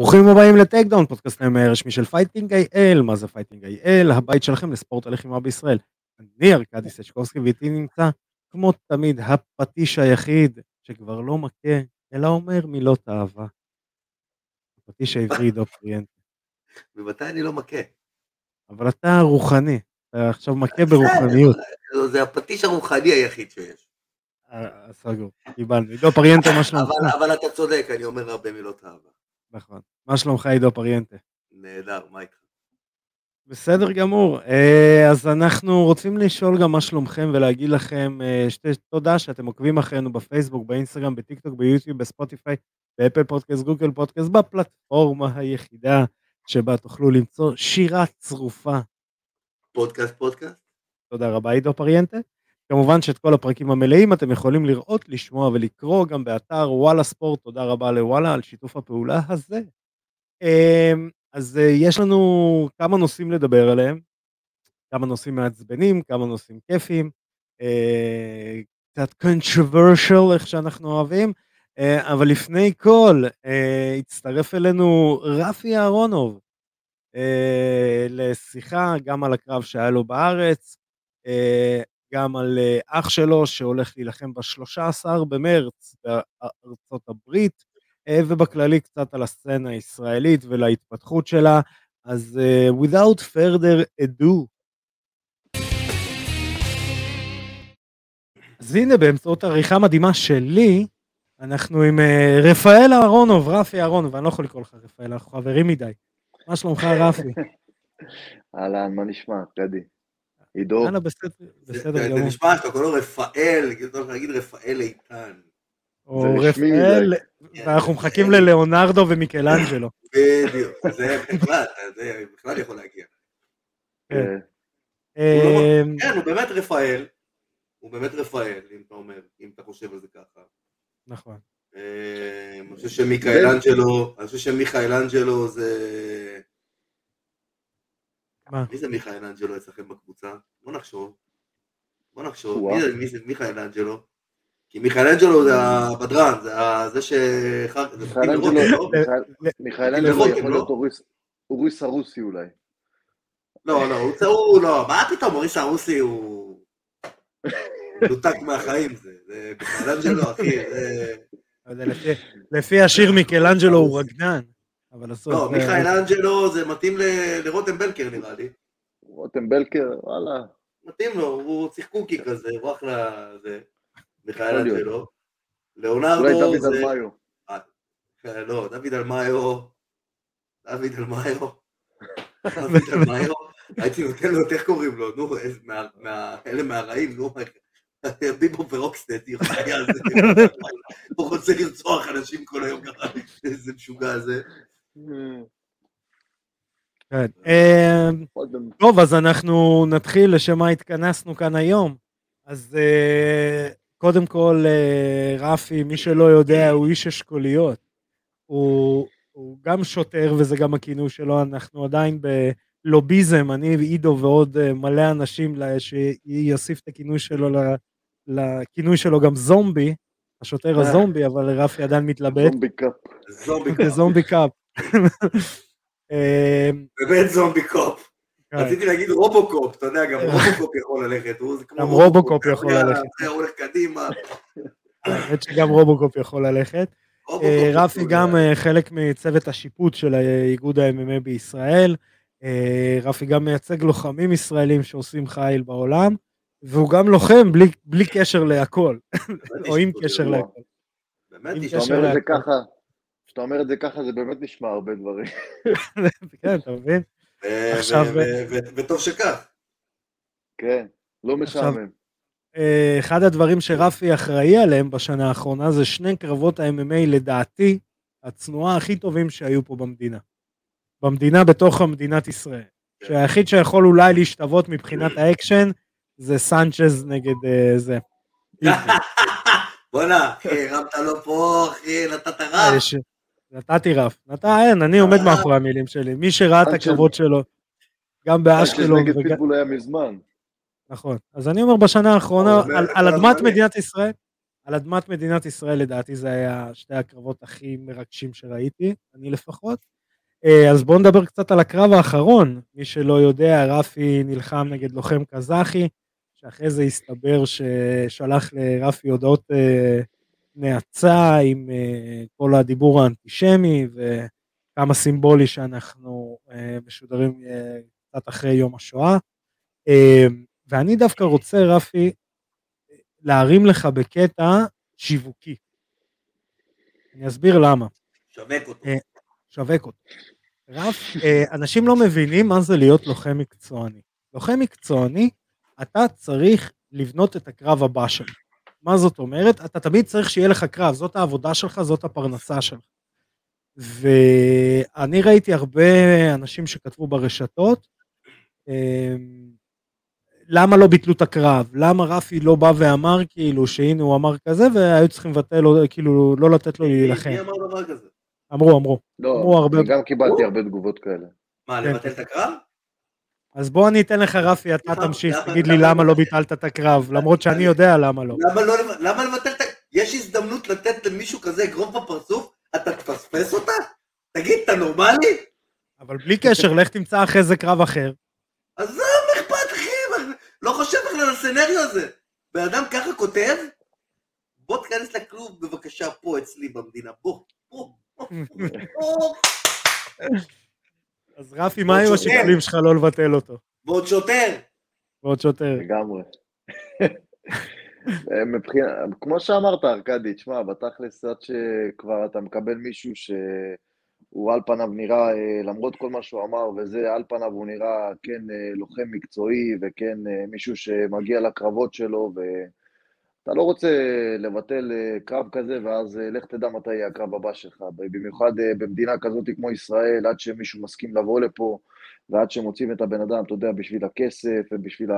ברוכים הבאים לטייקדאון, פודקאסט הרשמי של Fighting IL, מה זה Fighting IL? הבית שלכם לספורט הלחימה בישראל. אני ארכדי סצ'קובסקי ואיתי נמצא, כמו תמיד, הפטיש היחיד שכבר לא מכה, אלא אומר מילות אהבה. הפטיש העברי עידו פריאנטה. ממתי אני לא מכה? אבל אתה רוחני, אתה עכשיו מכה ברוחניות. זה הפטיש הרוחני היחיד שיש. אה, סגור, קיבלנו. עידו פריאנטה, מה שלומך? אבל אתה צודק, אני אומר הרבה מילות אהבה. נכון. מה שלומך עידו פריאנטה? נהדר, מה איתך? בסדר גמור, אה, אז אנחנו רוצים לשאול גם מה שלומכם ולהגיד לכם אה, שתי תודה שאתם עוקבים אחרינו בפייסבוק, באינסטגרם, בטיקטוק, ביוטיוב, בספוטיפיי, ב Apple Podcast, Google Podcast, בפלטפורמה היחידה שבה תוכלו למצוא שירה צרופה. פודקאסט פודקאסט? תודה רבה עידו פריאנטה. כמובן שאת כל הפרקים המלאים אתם יכולים לראות, לשמוע ולקרוא גם באתר וואלה ספורט, תודה רבה לוואלה על שיתוף הפעולה הזה. אמ, אז אה, יש לנו כמה נושאים לדבר עליהם, כמה נושאים מעצבנים, כמה נושאים כיפיים, אה, קצת controversial איך שאנחנו אוהבים, אה, אבל לפני כל הצטרף אלינו רפי אהרונוב אה, לשיחה גם על הקרב שהיה לו בארץ, גם על אה, אח שלו שהולך להילחם ב-13 במרץ בארצות הברית, אה, ובכללי קצת על הסצנה הישראלית ולהתפתחות שלה. אז uh, without further ado. אז הנה באמצעות עריכה מדהימה שלי, אנחנו עם uh, רפאל אהרונוב, רפי אהרונוב, אני לא יכול לקרוא לך רפאל, אנחנו חברים מדי. מה שלומך רפי? אהלן, מה נשמע? קדי. עידו. יאללה, בסדר, זה- בסדר זה גמור. נשמע שאתה קורא לו רפאל, כאילו אתה הולך להגיד רפאל איתן. או רפאל. ואנחנו מחכים ללאונרדו ומיקלנג'לו. בדיוק, זה בכלל, זה בכלל יכול להגיע. כן. אה, אה, כן, הוא באמת רפאל, הוא באמת רפאל, אם אתה אומר, אם אתה חושב על זה ככה. נכון. אה, אני חושב שמיכאל אנג'לו, אני חושב שמיכאל אנג'לו זה... מה? מי זה מיכאל אנג'לו אצלכם בקבוצה? בוא נחשוב. בוא נחשוב. מי זה- מי זה מיכאל אנג'לו? כי מיכאל אנג'לו זה הבדרן, זה זה ש... מיכאל אנג'לו? מיכאל- מיכאל אנג'לו יכול? להיות אוריס- אוריס הרוסי אולי. לא, לא, הוא לא, מה פתאום, מוריס הרוסי הוא... מנותק מהחיים זה, זה מיכאל אנג'לו, אחי, זה... לא לפי- השיר מיקלנג'לו הוא רגנן. אבל עשו לא, את זה- מיכאל אנג'לו זה מתאים ל- לרותם בלקר נראה לי. רותם בלקר, וואלה. מתאים לו, הוא צריך קוקי כזה, הוא אחלה זה. מיכאל יכול להיות. אנג'לו. אולי דוד זה... אלמאיו. כן, לא, דוד אלמאיו, דוד אלמאיו, דוד אלמאיו, הייתי נותן לו, איך קוראים לו, נו, אלה מהרעים, נו, ביבו ורוקסטד, יחיה על זה, הוא רוצה לרצוח אנשים כל היום ככה, איזה משוגע זה. כן. אה, עוד- טוב, אז אנחנו נתחיל לשם מה התכנסנו כאן היום. אז אה, קודם כל, אה, רפי, מי שלא יודע, הוא איש אשכוליות. הוא, הוא גם שוטר, וזה גם הכינוי שלו, אנחנו עדיין בלוביזם, אני, עידו ועוד מלא אנשים שיוסיף את הכינוי שלו, לכינוי שלו גם זומבי, השוטר. הזומבי, אבל רפי עדיין מתלבט, זומבי קאפ. זומבי קאפ. באמת זומבי קופ. כן. רציתי להגיד רובוקופ, אתה יודע, גם רובוקופ יכול ללכת, גם רובוקופ יכול אתה ללכת. זה הולך קדימה. האמת שגם רובוקופ יכול ללכת. אה, רפי גם. אה, חלק מצוות השיפוט של איגוד ה-MMA בישראל. אה, רפי גם מייצג לוחמים ישראלים שעושים חיל בעולם, והוא גם לוחם בלי, בלי קשר להכל, או עם קשר. להכל. באמת קשר אומר את זה. ככה, כשאתה אומר את זה ככה, זה באמת נשמע הרבה דברים. כן, אתה מבין? ו- עכשיו- ו- ו- ו- וטוב שכך. כן, לא משעמם. אה, אחד הדברים שרפי אחראי עליהם בשנה האחרונה זה שני קרבות ה-MMA לדעתי הצנועה הכי טובים שהיו פה במדינה. במדינה בתוך המדינת ישראל. כן. שהיחיד שיכול אולי להשתוות מבחינת האקשן זה סנצ'ז נגד אה, זה. בואנה, אחי, הרמת לו פה, אחי, נתת רב. אה, נתתי רף. נתן, אין, אני עומד מאחורי המילים שלי. מי שראה את הקרבות שלו, גם באשקלון, נגד וגם- פיטבול היה מזמן. נכון. אז אני אומר בשנה האחרונה, על, אדמת. מדינת ישראל, על אדמת מדינת ישראל לדעתי זה היה שתי הקרבות הכי מרגשים שראיתי, אני לפחות. אה, אז בואו נדבר קצת על הקרב האחרון. מי שלא יודע, רפי נלחם נגד לוחם קזחי, שאחרי זה הסתבר ששלח לרפי הודעות אה, נאצה עם אה, כל הדיבור האנטישמי וכמה סימבולי שאנחנו משודרים קצת אחרי יום השואה. ואני דווקא רוצה, רפי, להרים לך בקטע שיווקי. אני אסביר למה. שווק אותו. שווק אותו. רף, אנשים לא מבינים מה זה להיות לוחם מקצועני. לוחם מקצועני אתה צריך לבנות את הקרב הבא שלך. מה זאת אומרת? אתה תמיד צריך שיהיה לך קרב, זאת העבודה שלך, זאת הפרנסה שלך. ואני ראיתי הרבה אנשים שכתבו ברשתות, אמ, למה לא ביטלו את הקרב? למה רפי לא בא ואמר כאילו שהנה הוא אמר כזה והיו צריכים לבטל, כאילו לא לתת לו להילחם. מי אמר דבר כזה? אמרו, אמרו. לא, אמרו הרבה... גם קיבלתי הרבה תגובות כאלה. מה, לבטל את הקרב? אז בוא אני אתן לך רפי, אתה תמשיך, תגיד לי למה לא ביטלת את הקרב, למרות שאני יודע למה לא. למה לבטל את? יש הזדמנות לתת למישהו כזה אגרוף בפרצוף, אתה תפספס אותה? תגיד, אתה נורמלי? אבל בלי קשר, לך תמצא אחרי זה קרב אחר. עזוב, מה אכפת לכם? לא חושב בכלל על הסצנריו הזה. בן אדם ככה כותב, בוא תיכנס לכלוב בבקשה פה אצלי במדינה, בוא, בוא, בוא. אז רפי, מה היו השיקולים שלך לא לבטל אותו? ועוד שוטר. ועוד שוטר. לגמרי. מבחינה, כמו שאמרת, ארכדי, תשמע, בתכלס עד שכבר אתה מקבל מישהו שהוא על פניו נראה, אה, למרות כל מה שהוא אמר וזה, על פניו הוא נראה כן אה, לוחם מקצועי וכן אה, מישהו שמגיע לקרבות שלו, ו... אתה לא רוצה לבטל אה, קרב כזה, ואז אה, לך תדע מתי יהיה הקרב הבא שלך. במיוחד אה, במדינה כזאת כמו ישראל, עד שמישהו מסכים לבוא לפה, ועד שמוצאים את הבן אדם, אתה יודע, בשביל הכסף ובשביל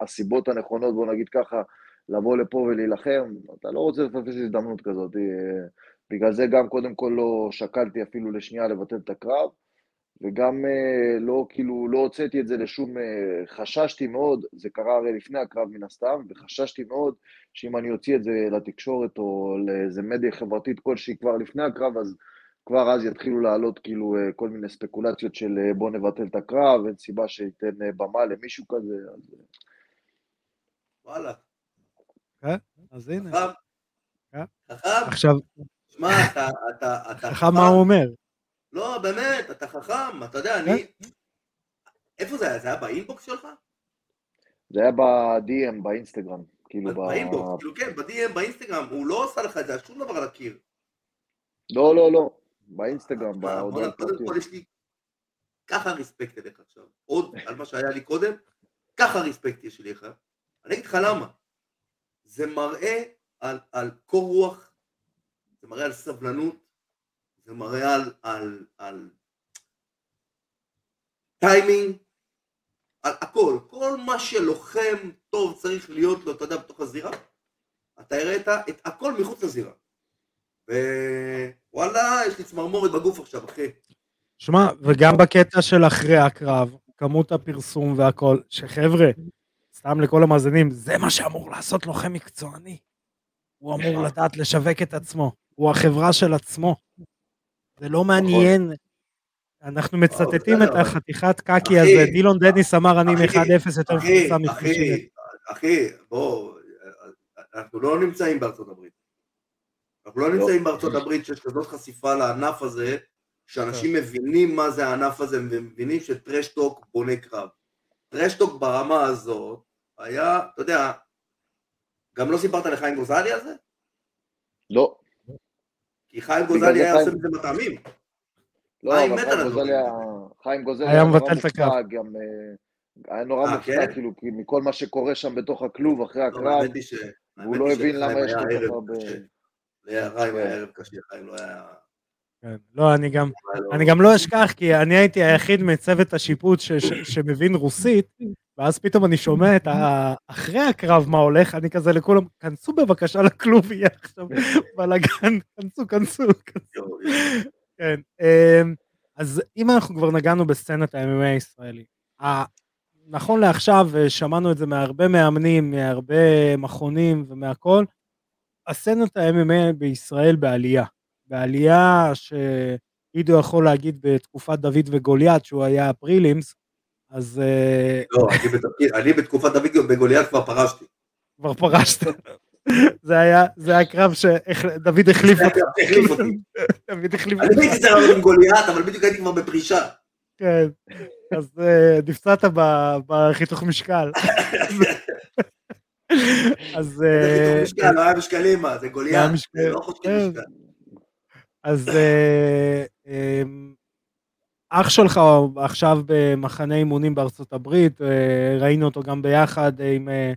הסיבות הנכונות, בוא נגיד ככה, לבוא לפה ולהילחם, אתה לא רוצה לפספס הזדמנות כזאת. בגלל זה גם קודם כל לא שקלתי אפילו לשנייה לבטל את הקרב. וגם אה, לא, כאילו, לא הוצאתי את זה לשום... אה, חששתי מאוד, זה קרה הרי לפני הקרב מן הסתם, וחששתי מאוד שאם אני אוציא את זה לתקשורת או לאיזה מדיה חברתית כלשהי כבר לפני הקרב, אז כבר אז יתחילו לעלות כאילו אה, כל מיני ספקולציות של בוא נבטל את הקרב, אין סיבה שייתן במה למישהו כזה, אז... וואלה. כן, אז הנה. חכם. חכם. עכשיו... שמע, אתה... אתה... חכם מה הוא אומר? לא, באמת, אתה חכם, אתה יודע, אני... איפה זה היה? זה היה באינבוקס שלך? זה היה ב-DM, באינסטגרם. כאילו. באינבוקס, כאילו כן, ב-DM, באינסטגרם, הוא לא עשה לך את זה, שום דבר על הקיר. לא, לא, לא, באינסטגרם, בהודעות פרטיות. קודם כל יש לי ככה ריספקט אליך עכשיו, עוד על מה שהיה לי קודם, ככה ריספקט יש לי לך. אני אגיד לך למה. זה מראה על, על קור רוח, זה מראה על סבלנות, זה מראה על, על, על טיימינג, על הכל, כל מה שלוחם טוב צריך להיות לו, אתה יודע, בתוך הזירה, אתה הראית את הכל מחוץ לזירה. ווואלה, יש לי צמרמורת בגוף עכשיו, אחי. שמע, וגם בקטע של אחרי הקרב, כמות הפרסום והכל, שחבר'ה, סתם לכל המאזינים, זה מה שאמור לעשות לוחם מקצועני. הוא אמור לדעת לשווק את עצמו, הוא החברה של עצמו. זה לא מעניין. אנחנו מצטטים את החתיכת קקי הזה, דילון דניס אמר אני מ-1-0 יותר מפורסם אחי, אחי, בוא, אנחנו לא נמצאים בארצות הברית. אנחנו לא, לא. נמצאים בארצות הברית שיש כזאת חשיפה לענף הזה, שאנשים כן. מבינים מה זה הענף הזה, ומבינים שטרשטוק בונה קרב. טרשטוק ברמה הזאת היה, אתה יודע, גם לא סיפרת לחיים גוזלי על זה? לא. כי חיים גוזלי היה עושה מזה מטעמים. לא, אבל חיים גוזלי היה מבטל את הקרב. אה, היה נורא מופתע, כן? כאילו, מכל מה שקורה שם בתוך הכלוב אחרי הקרב, והוא לא הבין למה יש כל כך הרבה... לחיים היה ערב קשה, חיים לא היה... כן. לא, אני גם, לא- אני גם לא אשכח, כי אני הייתי היחיד מצוות השיפוט ש, ש, שמבין רוסית, ואז פתאום אני שומע את ה... אחרי הקרב מה הולך, אני כזה לכולם, כנסו בבקשה לכלוב, יהיה עכשיו בלאגן, כנסו, כנסו, כנסו. כן, אמ, אז אם אנחנו כבר נגענו בסצנת ה-MMA הישראלי, נכון לעכשיו, שמענו את זה מהרבה מאמנים, מהרבה מכונים ומהכל, הסצנת ה-MMA בישראל בעלייה. בעלייה שעידו יכול להגיד בתקופת דוד וגוליית, שהוא היה הפרילימס, אז... אה, לא, אני, בתפקיד, אני בתקופת דוד וגוליית כבר פרשתי. כבר פרשת. זה היה, זה היה קרב שדוד החליף אותי. החליף אותי. דוד החליף אני הייתי צריך עם גוליית, אבל בדיוק הייתי כבר בפרישה. כן, אז אה, נפצעת בחיתוך משקל. אז... זה חיתוך משקל, לא היה משקלים זה גוליית, זה לא חושבים כן. משקל. אז אה, אמ, אח שלך עכשיו במחנה אימונים בארצות הברית, אה, ראינו אותו גם ביחד עם, אה,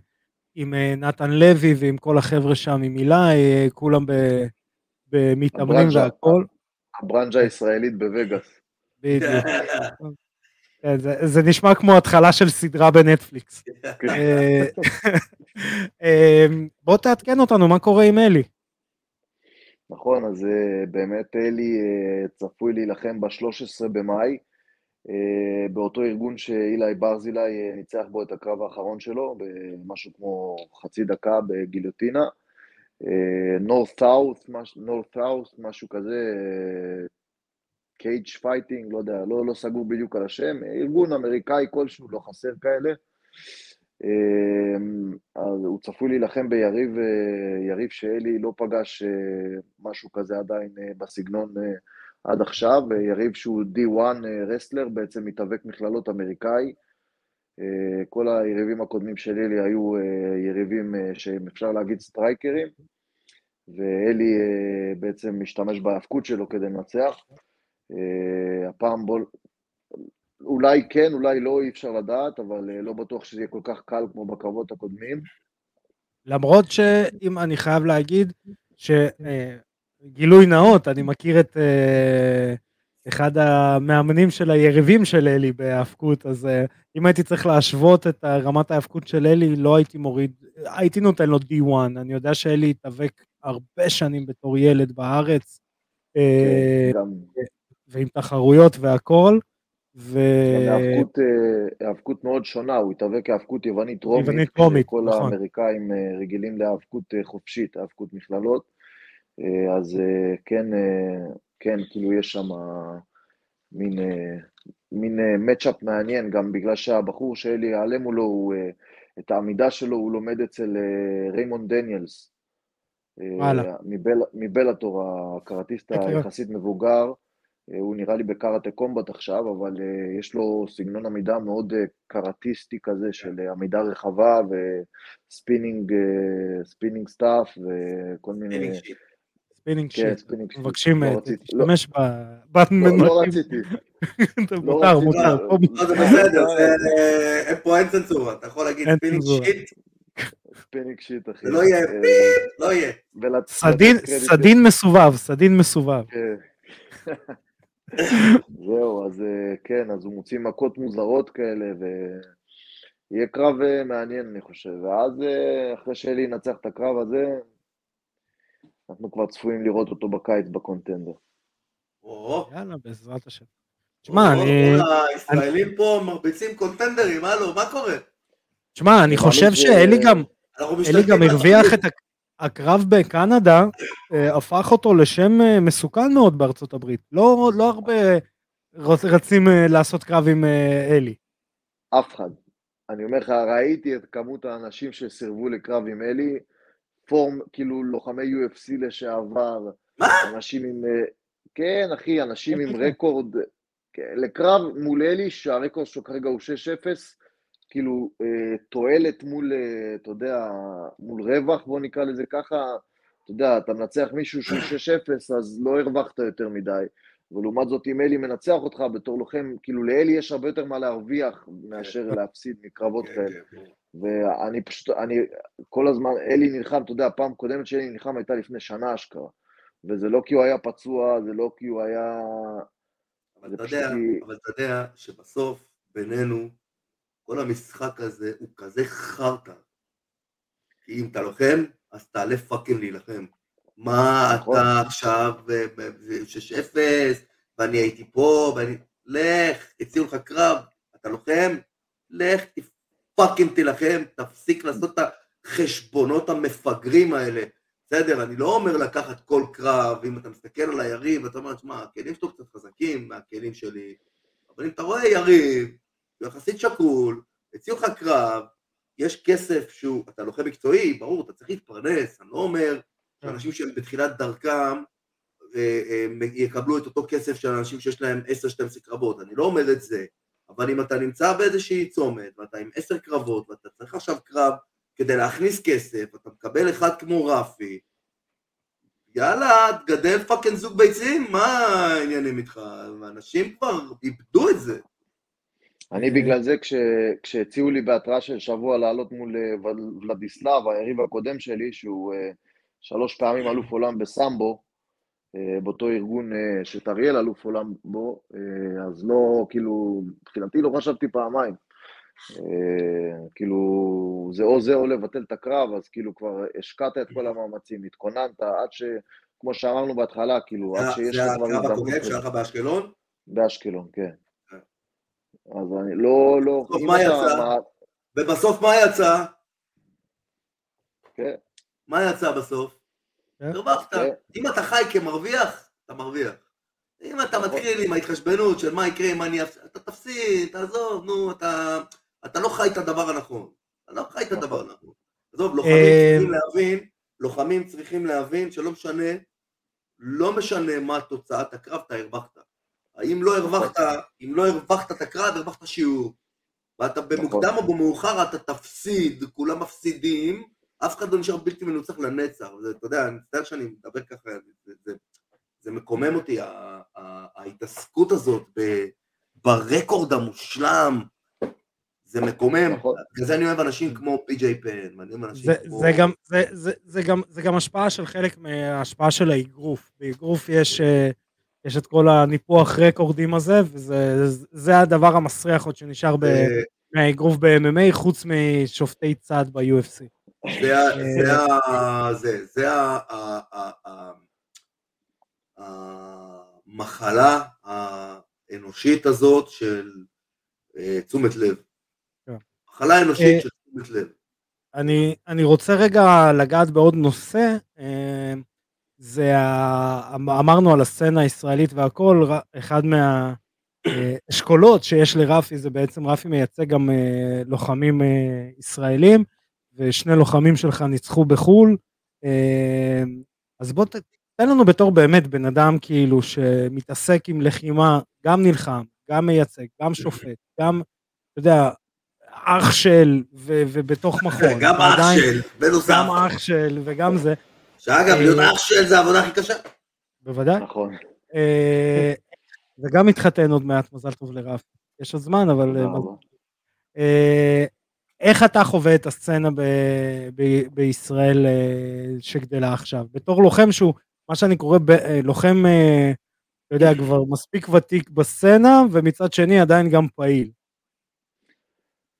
עם אה, נתן לוי ועם כל החבר'ה שם, עם אילי, כולם במתאמנים. והכל. הברנז'ה הישראלית בווגאס. בדיוק. כן, זה, זה נשמע כמו התחלה של סדרה בנטפליקס. אה, בוא תעדכן אותנו, מה קורה עם אלי? נכון, אז אה, באמת אלי אה, צפוי להילחם ב-13 במאי, אה, באותו ארגון שאילי ברזילי אה, ניצח בו את הקרב האחרון שלו, במשהו כמו חצי דקה בגיליוטינה. North South, North South, משהו כזה, Cage Fighting, לא יודע, לא, לא סגור בדיוק על השם, ארגון אמריקאי כלשהו, לא חסר כאלה. אה, אז הוא צפוי להילחם ביריב אה, יריב שאלי לא פגש אה, משהו כזה עדיין אה, בסגנון עד עכשיו, יריב שהוא D1 אה, wrestler, בעצם מתאבק מכללות אמריקאי. כל היריבים הקודמים של אלי היו יריבים שהם אפשר להגיד סטרייקרים, ואלי בעצם משתמש בהאבקות שלו כדי לנצח. הפעם בול... אולי כן, אולי לא, אי אפשר לדעת, אבל אה, לא בטוח שזה יהיה כל כך קל כמו בקרבות הקודמים. למרות שאם אני חייב להגיד שגילוי נאות, אני מכיר את אה, אחד המאמנים של היריבים של אלי בהאבקות, אז אה, אם הייתי צריך להשוות את רמת ההאבקות של אלי, לא הייתי מוריד, הייתי נותן לו D1. אני יודע שאלי התאבק הרבה שנים בתור ילד בארץ, אה, כן, גם ועם תחרויות והכל, ו... גם האבקות, אה, האבקות מאוד שונה, הוא התאבק כהאבקות יוונית רומית. יוונית רומית, כל נכון. האמריקאים אה, רגילים להאבקות אה, חופשית, האבקות מכללות. אז כן, כן, כאילו יש שם מין, מין matchup מעניין, גם בגלל שהבחור שאלי יעלה מולו, הוא, אה, את העמידה שלו הוא לומד אצל ריימונד דניאלס. וואלה. מבל, מ Bellator, הקראטיסט כן, כן. היחסית מבוגר. אה, הוא נראה לי ב Karate Combat עכשיו, אבל אה, יש לו סגנון עמידה מאוד אה, קראטיסטי כזה, של אה, עמידה רחבה ו spinning spinning stuff וכל מיני... spinning shit. Spinning כן, shit. Spinning shit. מבקשים לא לא- תשתמש ב- לא, לא. רציתי. מותר. מותר. זה בסדר, פה אין צנזורה, אתה יכול להגיד spinning. Shit, spinning shit, אחי. זה לא יהיה פיפ, לא יהיה. סדין, מסובב, סדין מסובב. זהו, אז אה, כן, אז הוא מוציא מכות מוזרות כאלה, ויהיה קרב אה, מעניין, אני חושב. ואז, אה, אחרי שאלי ינצח את הקרב הזה, אנחנו כבר צפויים לראות אותו בקיץ בקונטנדר. יאללה, בעזרת השם. תשמע, אני... הישראלים פה מרביצים קונטנדרים, הלו, מה קורה? תשמע, אני חושב שאלי גם, אנחנו אלי גם הרוויח. את הקרב בקנדה, אה, הפך אותו לשם אה, מסוכן מאוד בארצות הברית. לא לא הרבה רוצ- רצים אה, לעשות קרב עם אה, אלי. אף אחד. אני אומר לך, ראיתי את כמות האנשים שסירבו לקרב עם אלי, פורם, כאילו לוחמי UFC לשעבר, מה? אנשים עם... אה, כן, אחי, אנשים עם. רקורד, כן, לקרב מול אלי, שהרקורד שלו כרגע הוא 6-0, כאילו, אה, תועלת מול, אה, אתה יודע, מול רווח, בוא נקרא לזה ככה, אתה יודע, אתה מנצח מישהו שהוא 6-0, אז לא הרווחת יותר מדי. ולעומת זאת, אם אלי מנצח אותך בתור לוחם, כאילו לאלי יש הרבה יותר מה להרוויח מאשר להפסיד מקרבות כן, כאלה. כן, כן. ואני פשוט, אני כל הזמן, אלי נלחם, אתה יודע, הפעם הקודמת שאלי נלחם הייתה לפני שנה אשכרה. וזה לא כי הוא היה פצוע, זה לא כי הוא היה... אבל אתה יודע, כי... אבל אתה יודע שבסוף, בינינו, כל המשחק הזה הוא כזה חרטא. כי אם אתה לוחם, אז תעלה fucking להילחם. מה נכון. אתה עכשיו, אה, ב- ב- 6-0, ואני הייתי פה, ואני... לך, הציעו לך קרב, אתה לוחם, לך, fucking תילחם, תפסיק לעשות את החשבונות המפגרים האלה. בסדר, אני לא אומר לקחת כל קרב, אם אתה מסתכל על היריב, אתה אומר, שמע, הכלים שלו קצת חזקים מהכלים שלי, אבל אם אתה רואה יריב, הוא יחסית שקול, הציעו לך קרב, יש כסף שהוא, אתה לוחם מקצועי, ברור, אתה צריך להתפרנס, אני לא אומר שאנשים שהם בתחילת דרכם אה, אה, יקבלו את אותו כסף של אנשים שיש להם 10-12 קרבות, אני לא אומר את זה, אבל אם אתה נמצא באיזושהי צומת, ואתה עם 10 קרבות, ואתה צריך עכשיו קרב כדי להכניס כסף, אתה מקבל אחד כמו רפי, יאללה, תגדל fucking זוג ביצים, מה העניינים איתך? אנשים כבר איבדו את זה. אני בגלל זה, כש, כשהציעו לי בהתראה של שבוע לעלות מול אה, ולדיסלב, היריב הקודם שלי, שהוא uh, שלוש פעמים אלוף עולם בסמבו, uh, באותו ארגון uh, שטריאל אלוף עולם בו, אז לא, כאילו, מבחינתי לא חשבתי פעמיים. כאילו, זה או זה או לבטל את הקרב, אז כאילו כבר השקעת את כל המאמצים, התכוננת עד ש... כמו שאמרנו בהתחלה, כאילו, עד שיש. זה הקרב הקודם שהיה לך באשקלון? באשקלון, כן. אז אני לא, לא... בסוף מה יצא? מה... ובסוף מה יצא? כן. מה יצא בסוף? כן. הרווחת. כן. אם אתה חי כמרוויח, אתה מרוויח. אם אתה נכון. מתחיל עם ההתחשבנות של מה יקרה אם אני אפסיד, אתה תפסיד, תעזוב, נו, אתה, אתה לא חי את הדבר הנכון. אתה לא חי את הדבר נכון. הנכון. עזוב, לוחמים אה, צריכים להבין, לוחמים צריכים להבין שלא משנה, לא משנה מה תוצאת הקרב, אתה הרווחת. אם לא הרווחת, אם לא הרווחת את הקרב, הרווחת שיעור. ואתה נכון. במוקדם או במאוחר אתה תפסיד, כולם מפסידים, אף אחד לא נשאר בלתי מנוצח לנצח. זה, אתה יודע, אני מצטער שאני מדבר ככה, זה, זה, זה מקומם אותי, ההתעסקות הזאת ב, ברקורד המושלם, זה מקומם, נכון. בגלל זה אני אוהב אנשים כמו פי.ג'יי פן, ואני אוהב אנשים כמו... זה גם, זה, זה, זה, גם, זה גם השפעה של חלק מההשפעה של האגרוף. באגרוף יש... Uh, יש את כל הניפוח רקורדים הזה, וזה הדבר המסריח עוד שנשאר מהאגרוף ב-MMA, חוץ משופטי צד ב-UFC. זה המחלה האנושית הזאת של אה, תשומת לב. כן. מחלה אנושית אה, של תשומת לב. אני רוצה רגע לגעת בעוד נושא. אה, זה ה... אמרנו על הסצנה הישראלית והכל, אחד מהאשכולות שיש לרפי זה בעצם רפי מייצג גם אה, לוחמים אה, ישראלים, ושני לוחמים שלך ניצחו בחו"ל. אה, אז בוא תן לנו בתור באמת בן אדם כאילו שמתעסק עם לחימה, גם נלחם, גם מייצג, גם שופט, גם, אתה יודע, אח של, ו- ובתוך מכון. גם אח של, בנוסף. גם אח של, וגם זה. שאגב, להיות אח של זה העבודה הכי קשה. בוודאי. נכון. וגם מתחתן עוד מעט, מזל טוב לרף. יש עוד זמן, אבל... אה, אה, איך אתה חווה את הסצנה בישראל אה, שגדלה עכשיו? בתור לוחם שהוא, מה שאני קורא, לוחם, אתה יודע, כבר מספיק ותיק בסצנה, ומצד שני עדיין גם פעיל.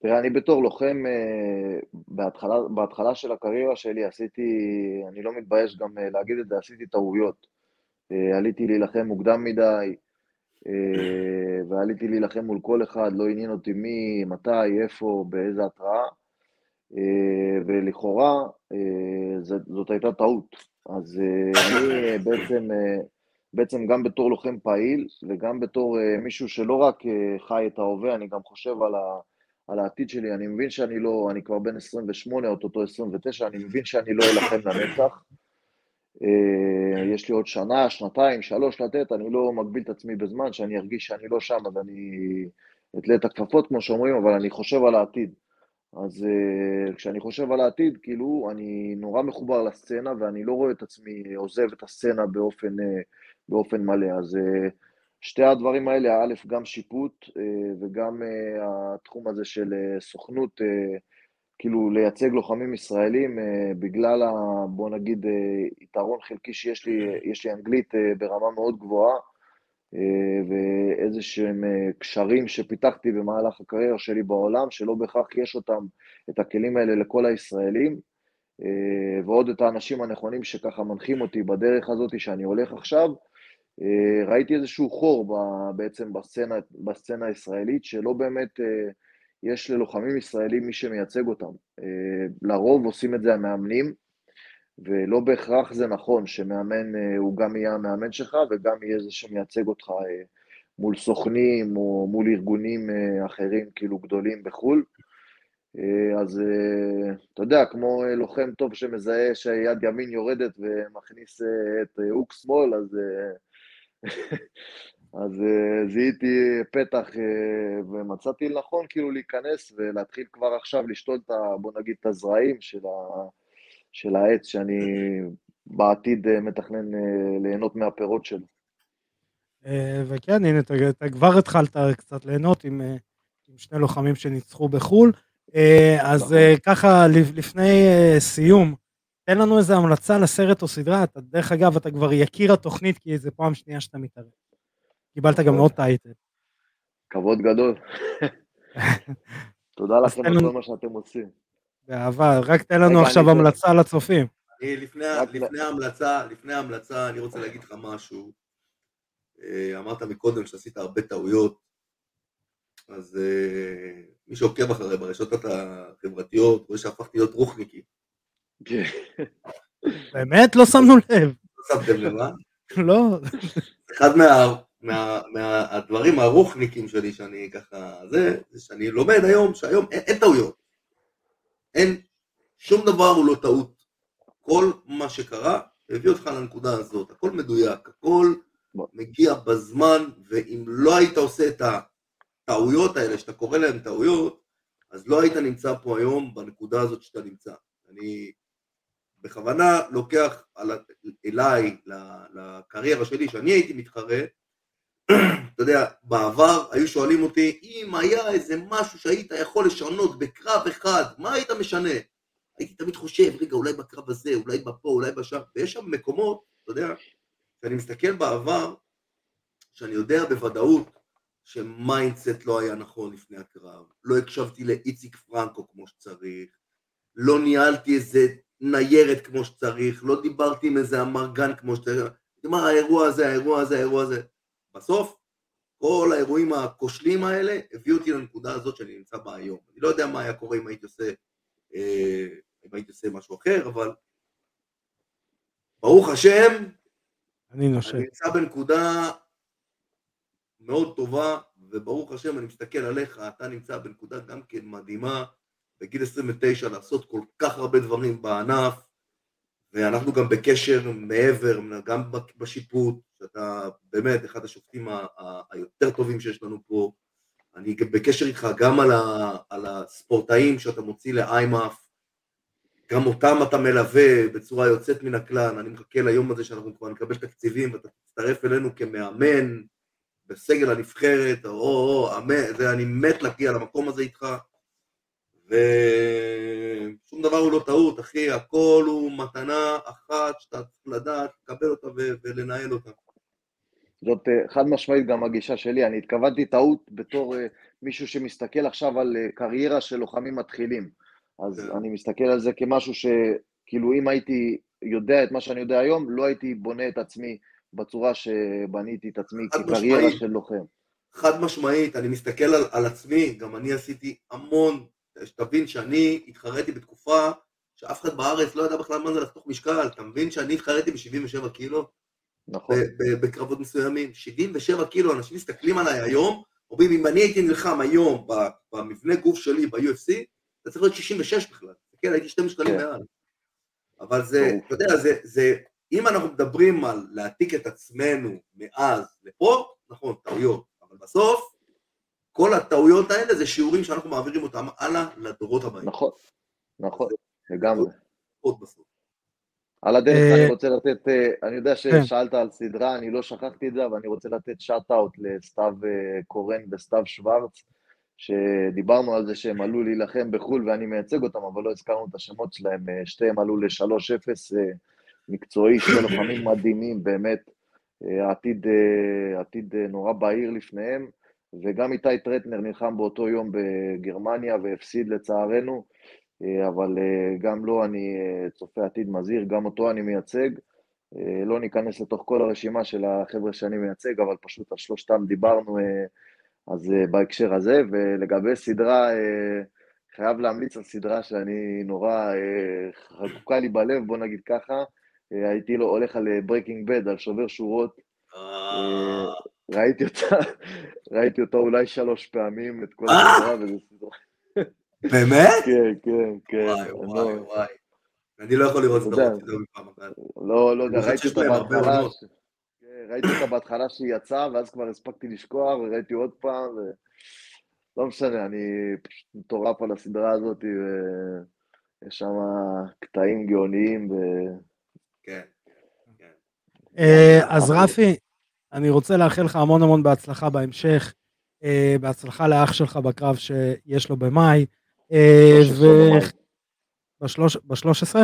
תראה, אני בתור לוחם, אה, בהתחלה, בהתחלה של הקריירה שלי עשיתי, אני לא מתבייש גם אה, להגיד את זה, עשיתי טעויות. אה, עליתי להילחם מוקדם מדי, ועליתי להילחם מול כל אחד, לא עניין אותי מי, מתי, איפה, באיזה התראה, ולכאורה זאת הייתה טעות. אז אני בעצם, בעצם גם בתור לוחם פעיל, וגם בתור מישהו שלא רק חי את ההווה, אני גם חושב על ה... על העתיד שלי, אני מבין שאני לא, אני כבר בן 28, אוטוטו 29, אני מבין שאני לא אלחם לנצח. אה, יש לי עוד שנה, שנתיים, שלוש לתת, אני לא מגביל את עצמי בזמן, שאני ארגיש שאני לא שם, אז אני אתלה את הכפפות, כמו שאומרים, אבל אני חושב על העתיד. אז uh, כשאני חושב על העתיד, כאילו, אני נורא מחובר לסצנה, ואני לא רואה את עצמי עוזב את הסצנה באופן, uh, באופן מלא. אז שתי הדברים האלה, א', גם שיפוט וגם התחום הזה של סוכנות, כאילו לייצג לוחמים ישראלים, בגלל, ה, בוא נגיד, יתרון חלקי שיש לי, יש לי אנגלית ברמה מאוד גבוהה, ואיזה שהם קשרים שפיתחתי במהלך הקריירה שלי בעולם, שלא בהכרח יש אותם, את הכלים האלה לכל הישראלים, ועוד את האנשים הנכונים שככה מנחים אותי בדרך הזאת שאני הולך עכשיו, ראיתי איזשהו חור בעצם בסצנה, בסצנה הישראלית, שלא באמת אה, יש ללוחמים ישראלים מי שמייצג אותם. אה, לרוב עושים את זה המאמנים, ולא בהכרח זה נכון שמאמן אה, הוא גם יהיה המאמן שלך וגם יהיה זה שמייצג אותך אה, מול סוכנים או מול ארגונים אה, אחרים כאילו גדולים בחו"ל. אז אתה יודע, כמו לוחם טוב שמזהה שיד ימין יורדת ומכניס את הוק שמאל, אז, אז זיהיתי פתח ומצאתי לנכון כאילו להיכנס ולהתחיל כבר עכשיו לשתול את, בוא נגיד, את הזרעים של ה... של העץ שאני בעתיד אה, מתכנן אה, ליהנות מהפירות שלו. אה, וכן, הנה, אתה, אתה כבר התחלת קצת ליהנות עם, עם שני לוחמים שניצחו בחו"ל. אז נכון. ככה, לפני סיום, תן לנו איזה המלצה לסרט או סדרה. אתה, דרך אגב, אתה כבר יקיר התוכנית, כי זה פעם שנייה שאתה מתערב. קיבלת גם עוד טייטל. כבוד גדול. תודה לכם על כל מה שאתם עושים. באהבה, רק תן לנו עכשיו המלצה לצופים. לפני ההמלצה, לפני ההמלצה, אני רוצה להגיד לך משהו. אה, אמרת מקודם שעשית הרבה טעויות, אז אה, מי שעוקב אחרי ברשתות החברתיות רואה שהפכתי להיות רוחניקי. כן. באמת? לא שמנו לב. לא שמתם לב, אה? לא. אחד מהדברים הרוחניקים שלי שאני ככה, זה, זה שאני לומד היום, שהיום אין טעויות. אין, שום דבר הוא לא טעות. כל מה שקרה הביא אותך לנקודה הזאת, הכל מדויק, הכל מגיע בזמן, ואם לא היית עושה את הטעויות האלה, שאתה קורא להן טעויות, אז לא היית נמצא פה היום בנקודה הזאת שאתה נמצא. אני בכוונה לוקח על, אליי, לקריירה שלי, שאני הייתי מתחרה, אתה יודע, בעבר היו שואלים אותי, אם היה איזה משהו שהיית יכול לשנות בקרב אחד, מה היית משנה? הייתי תמיד חושב, רגע, אולי בקרב הזה, אולי בפה, אולי בשם, ויש שם מקומות, אתה יודע, שאני מסתכל בעבר, שאני יודע בוודאות ש mindset לא היה נכון לפני הקרב, לא הקשבתי לאיציק פרנקו כמו שצריך, לא ניהלתי איזה ניירת כמו שצריך, לא דיברתי עם איזה אמרגן כמו שצריך, מה האירוע הזה, האירוע הזה, האירוע הזה. בסוף, כל האירועים הכושלים האלה הביאו אותי לנקודה הזאת שאני נמצא בה היום. אני לא יודע מה היה קורה אם הייתי עושה, אה, אם הייתי עושה משהו אחר, אבל ברוך השם, אני. אני נמצא בנקודה מאוד טובה, וברוך השם, אני מסתכל עליך, אתה נמצא בנקודה גם כן מדהימה, בגיל 29 לעשות כל כך הרבה דברים בענף, ואנחנו גם בקשר מעבר, גם בשיפוט, שאתה באמת אחד השופטים היותר טובים שיש לנו פה. אני בקשר איתך גם על, ה, על הספורטאים שאתה מוציא לאיימאף, גם אותם אתה מלווה בצורה יוצאת מן הכלל, אני מחכה ליום הזה שאנחנו כבר נקבל תקציבים ואתה תצטרף אלינו כמאמן בסגל הנבחרת, או, או, אמן, זה, אני מת להגיע למקום הזה איתך, ושום דבר הוא לא טעות, אחי, הכל הוא מתנה אחת שאתה צריך לדעת, לקבל אותה ולנהל אותה. זאת אה, חד משמעית גם הגישה שלי, אני התכוונתי טעות בתור אה, מישהו שמסתכל עכשיו על אה, קריירה של לוחמים מתחילים. אז כן. אני מסתכל על זה כמשהו שכאילו אם הייתי יודע את מה שאני יודע היום, לא הייתי בונה את עצמי בצורה שבניתי את עצמי כקריירה של לוחם. חד משמעית, אני מסתכל על, על עצמי, גם אני עשיתי המון, שתבין שאני התחרתי בתקופה שאף אחד בארץ לא ידע בכלל מה זה לחתוך משקל, אתה מבין שאני התחרתי ב-77 קילו? נכון. בקרבות מסוימים. 77 קילו, אנשים מסתכלים עליי היום, אומרים, אם אני הייתי נלחם היום במבנה גוף שלי ב-UFC, זה צריך להיות 66 בכלל. כן, הייתי שתי משקלים כן. מעל. אבל זה, אתה יודע, זה, זה, אם אנחנו מדברים על להעתיק את עצמנו מאז לפה, נכון, טעויות, אבל בסוף, כל הטעויות האלה זה שיעורים שאנחנו מעבירים אותם הלאה לדורות הבאים. נכון, נכון, לגמרי. עוד בסוף. על הדרך אני אה, רוצה לתת, אה, אני יודע כן. ששאלת על סדרה, אני לא שכחתי את זה, אבל אני רוצה לתת שאט-אאוט לסתיו אה, קורן וסתיו שוורץ, שדיברנו על זה שהם עלו להילחם בחו"ל ואני מייצג אותם, אבל לא הזכרנו את השמות שלהם, שתיהם עלו ל-3-0 מקצועי, שני לוחמים מדהימים, באמת, עתיד, עתיד נורא בהיר לפניהם, וגם איתי טרטנר נלחם באותו יום בגרמניה והפסיד לצערנו, אה, אבל אה, גם לו אני אה, צופה עתיד מזהיר, גם אותו אני מייצג. לא ניכנס לתוך כל הרשימה של החבר'ה שאני מייצג, אבל פשוט על שלושתם דיברנו אז בהקשר הזה, ולגבי סדרה, חייב להמליץ על סדרה שאני נורא חקוקה לי בלב, בוא נגיד ככה. הייתי לו הולך על Breaking Bad, על שובר שורות. ראיתי אותה, ראיתי אותה אולי שלוש פעמים, את כל הסדרה, וזו סדרה. באמת? כן, כן, כן. וואי, וואי, וואי. אני לא יכול לראות סדרות יותר מפעם אחת. לא, לא יודע, ראיתי אותה בהתחלה. כן, ראיתי אותה בהתחלה שהיא יצאה, ואז כבר הספקתי לשכוח, וראיתי עוד פעם, ו... לא משנה, אני פשוט מטורף על הסדרה הזאת, ויש שם קטעים גאוניים. ו... כן, כן. אה, אז רפי, אני רוצה לאחל לך המון המון בהצלחה בהמשך. אה, בהצלחה לאח שלך בקרב שיש לו במאי. ב-13?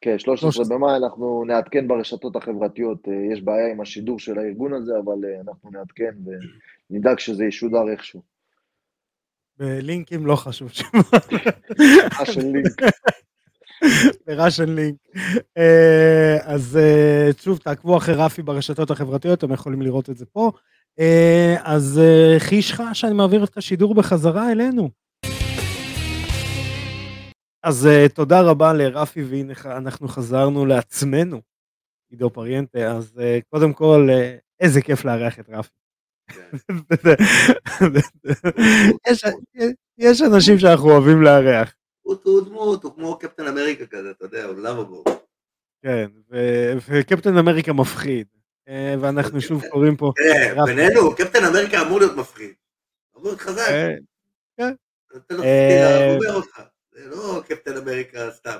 כן, 13 במאי אנחנו נעדכן ברשתות החברתיות, אה, יש בעיה עם השידור של הארגון הזה, אבל אה, אנחנו נעדכן ונדאג שזה ישודר איכשהו. בלינקים לא חשוב. ראשן לינק. בראשן לינק. אז שוב, תעקבו אחרי רפי ברשתות החברתיות, אתם יכולים לראות את זה פה. אז חיש לך שאני מעביר את השידור בחזרה אלינו. אז תודה רבה לרפי, והנה אנחנו חזרנו לעצמנו, עידו פריאנטה, אז קודם כל, איזה כיף לארח את רפי. כן. יש אנשים שאנחנו אוהבים לארח. הוא דמות, הוא כמו קפטן אמריקה כזה, אתה יודע, הוא לאבבו. כן, וקפטן אמריקה מפחיד, ואנחנו שוב קוראים פה... תראה, בינינו, קפטן אמריקה אמור להיות מפחיד. אמור להיות חזק. כן. נותן לו סטירה, אותך. זה לא קפטן אמריקה סתם.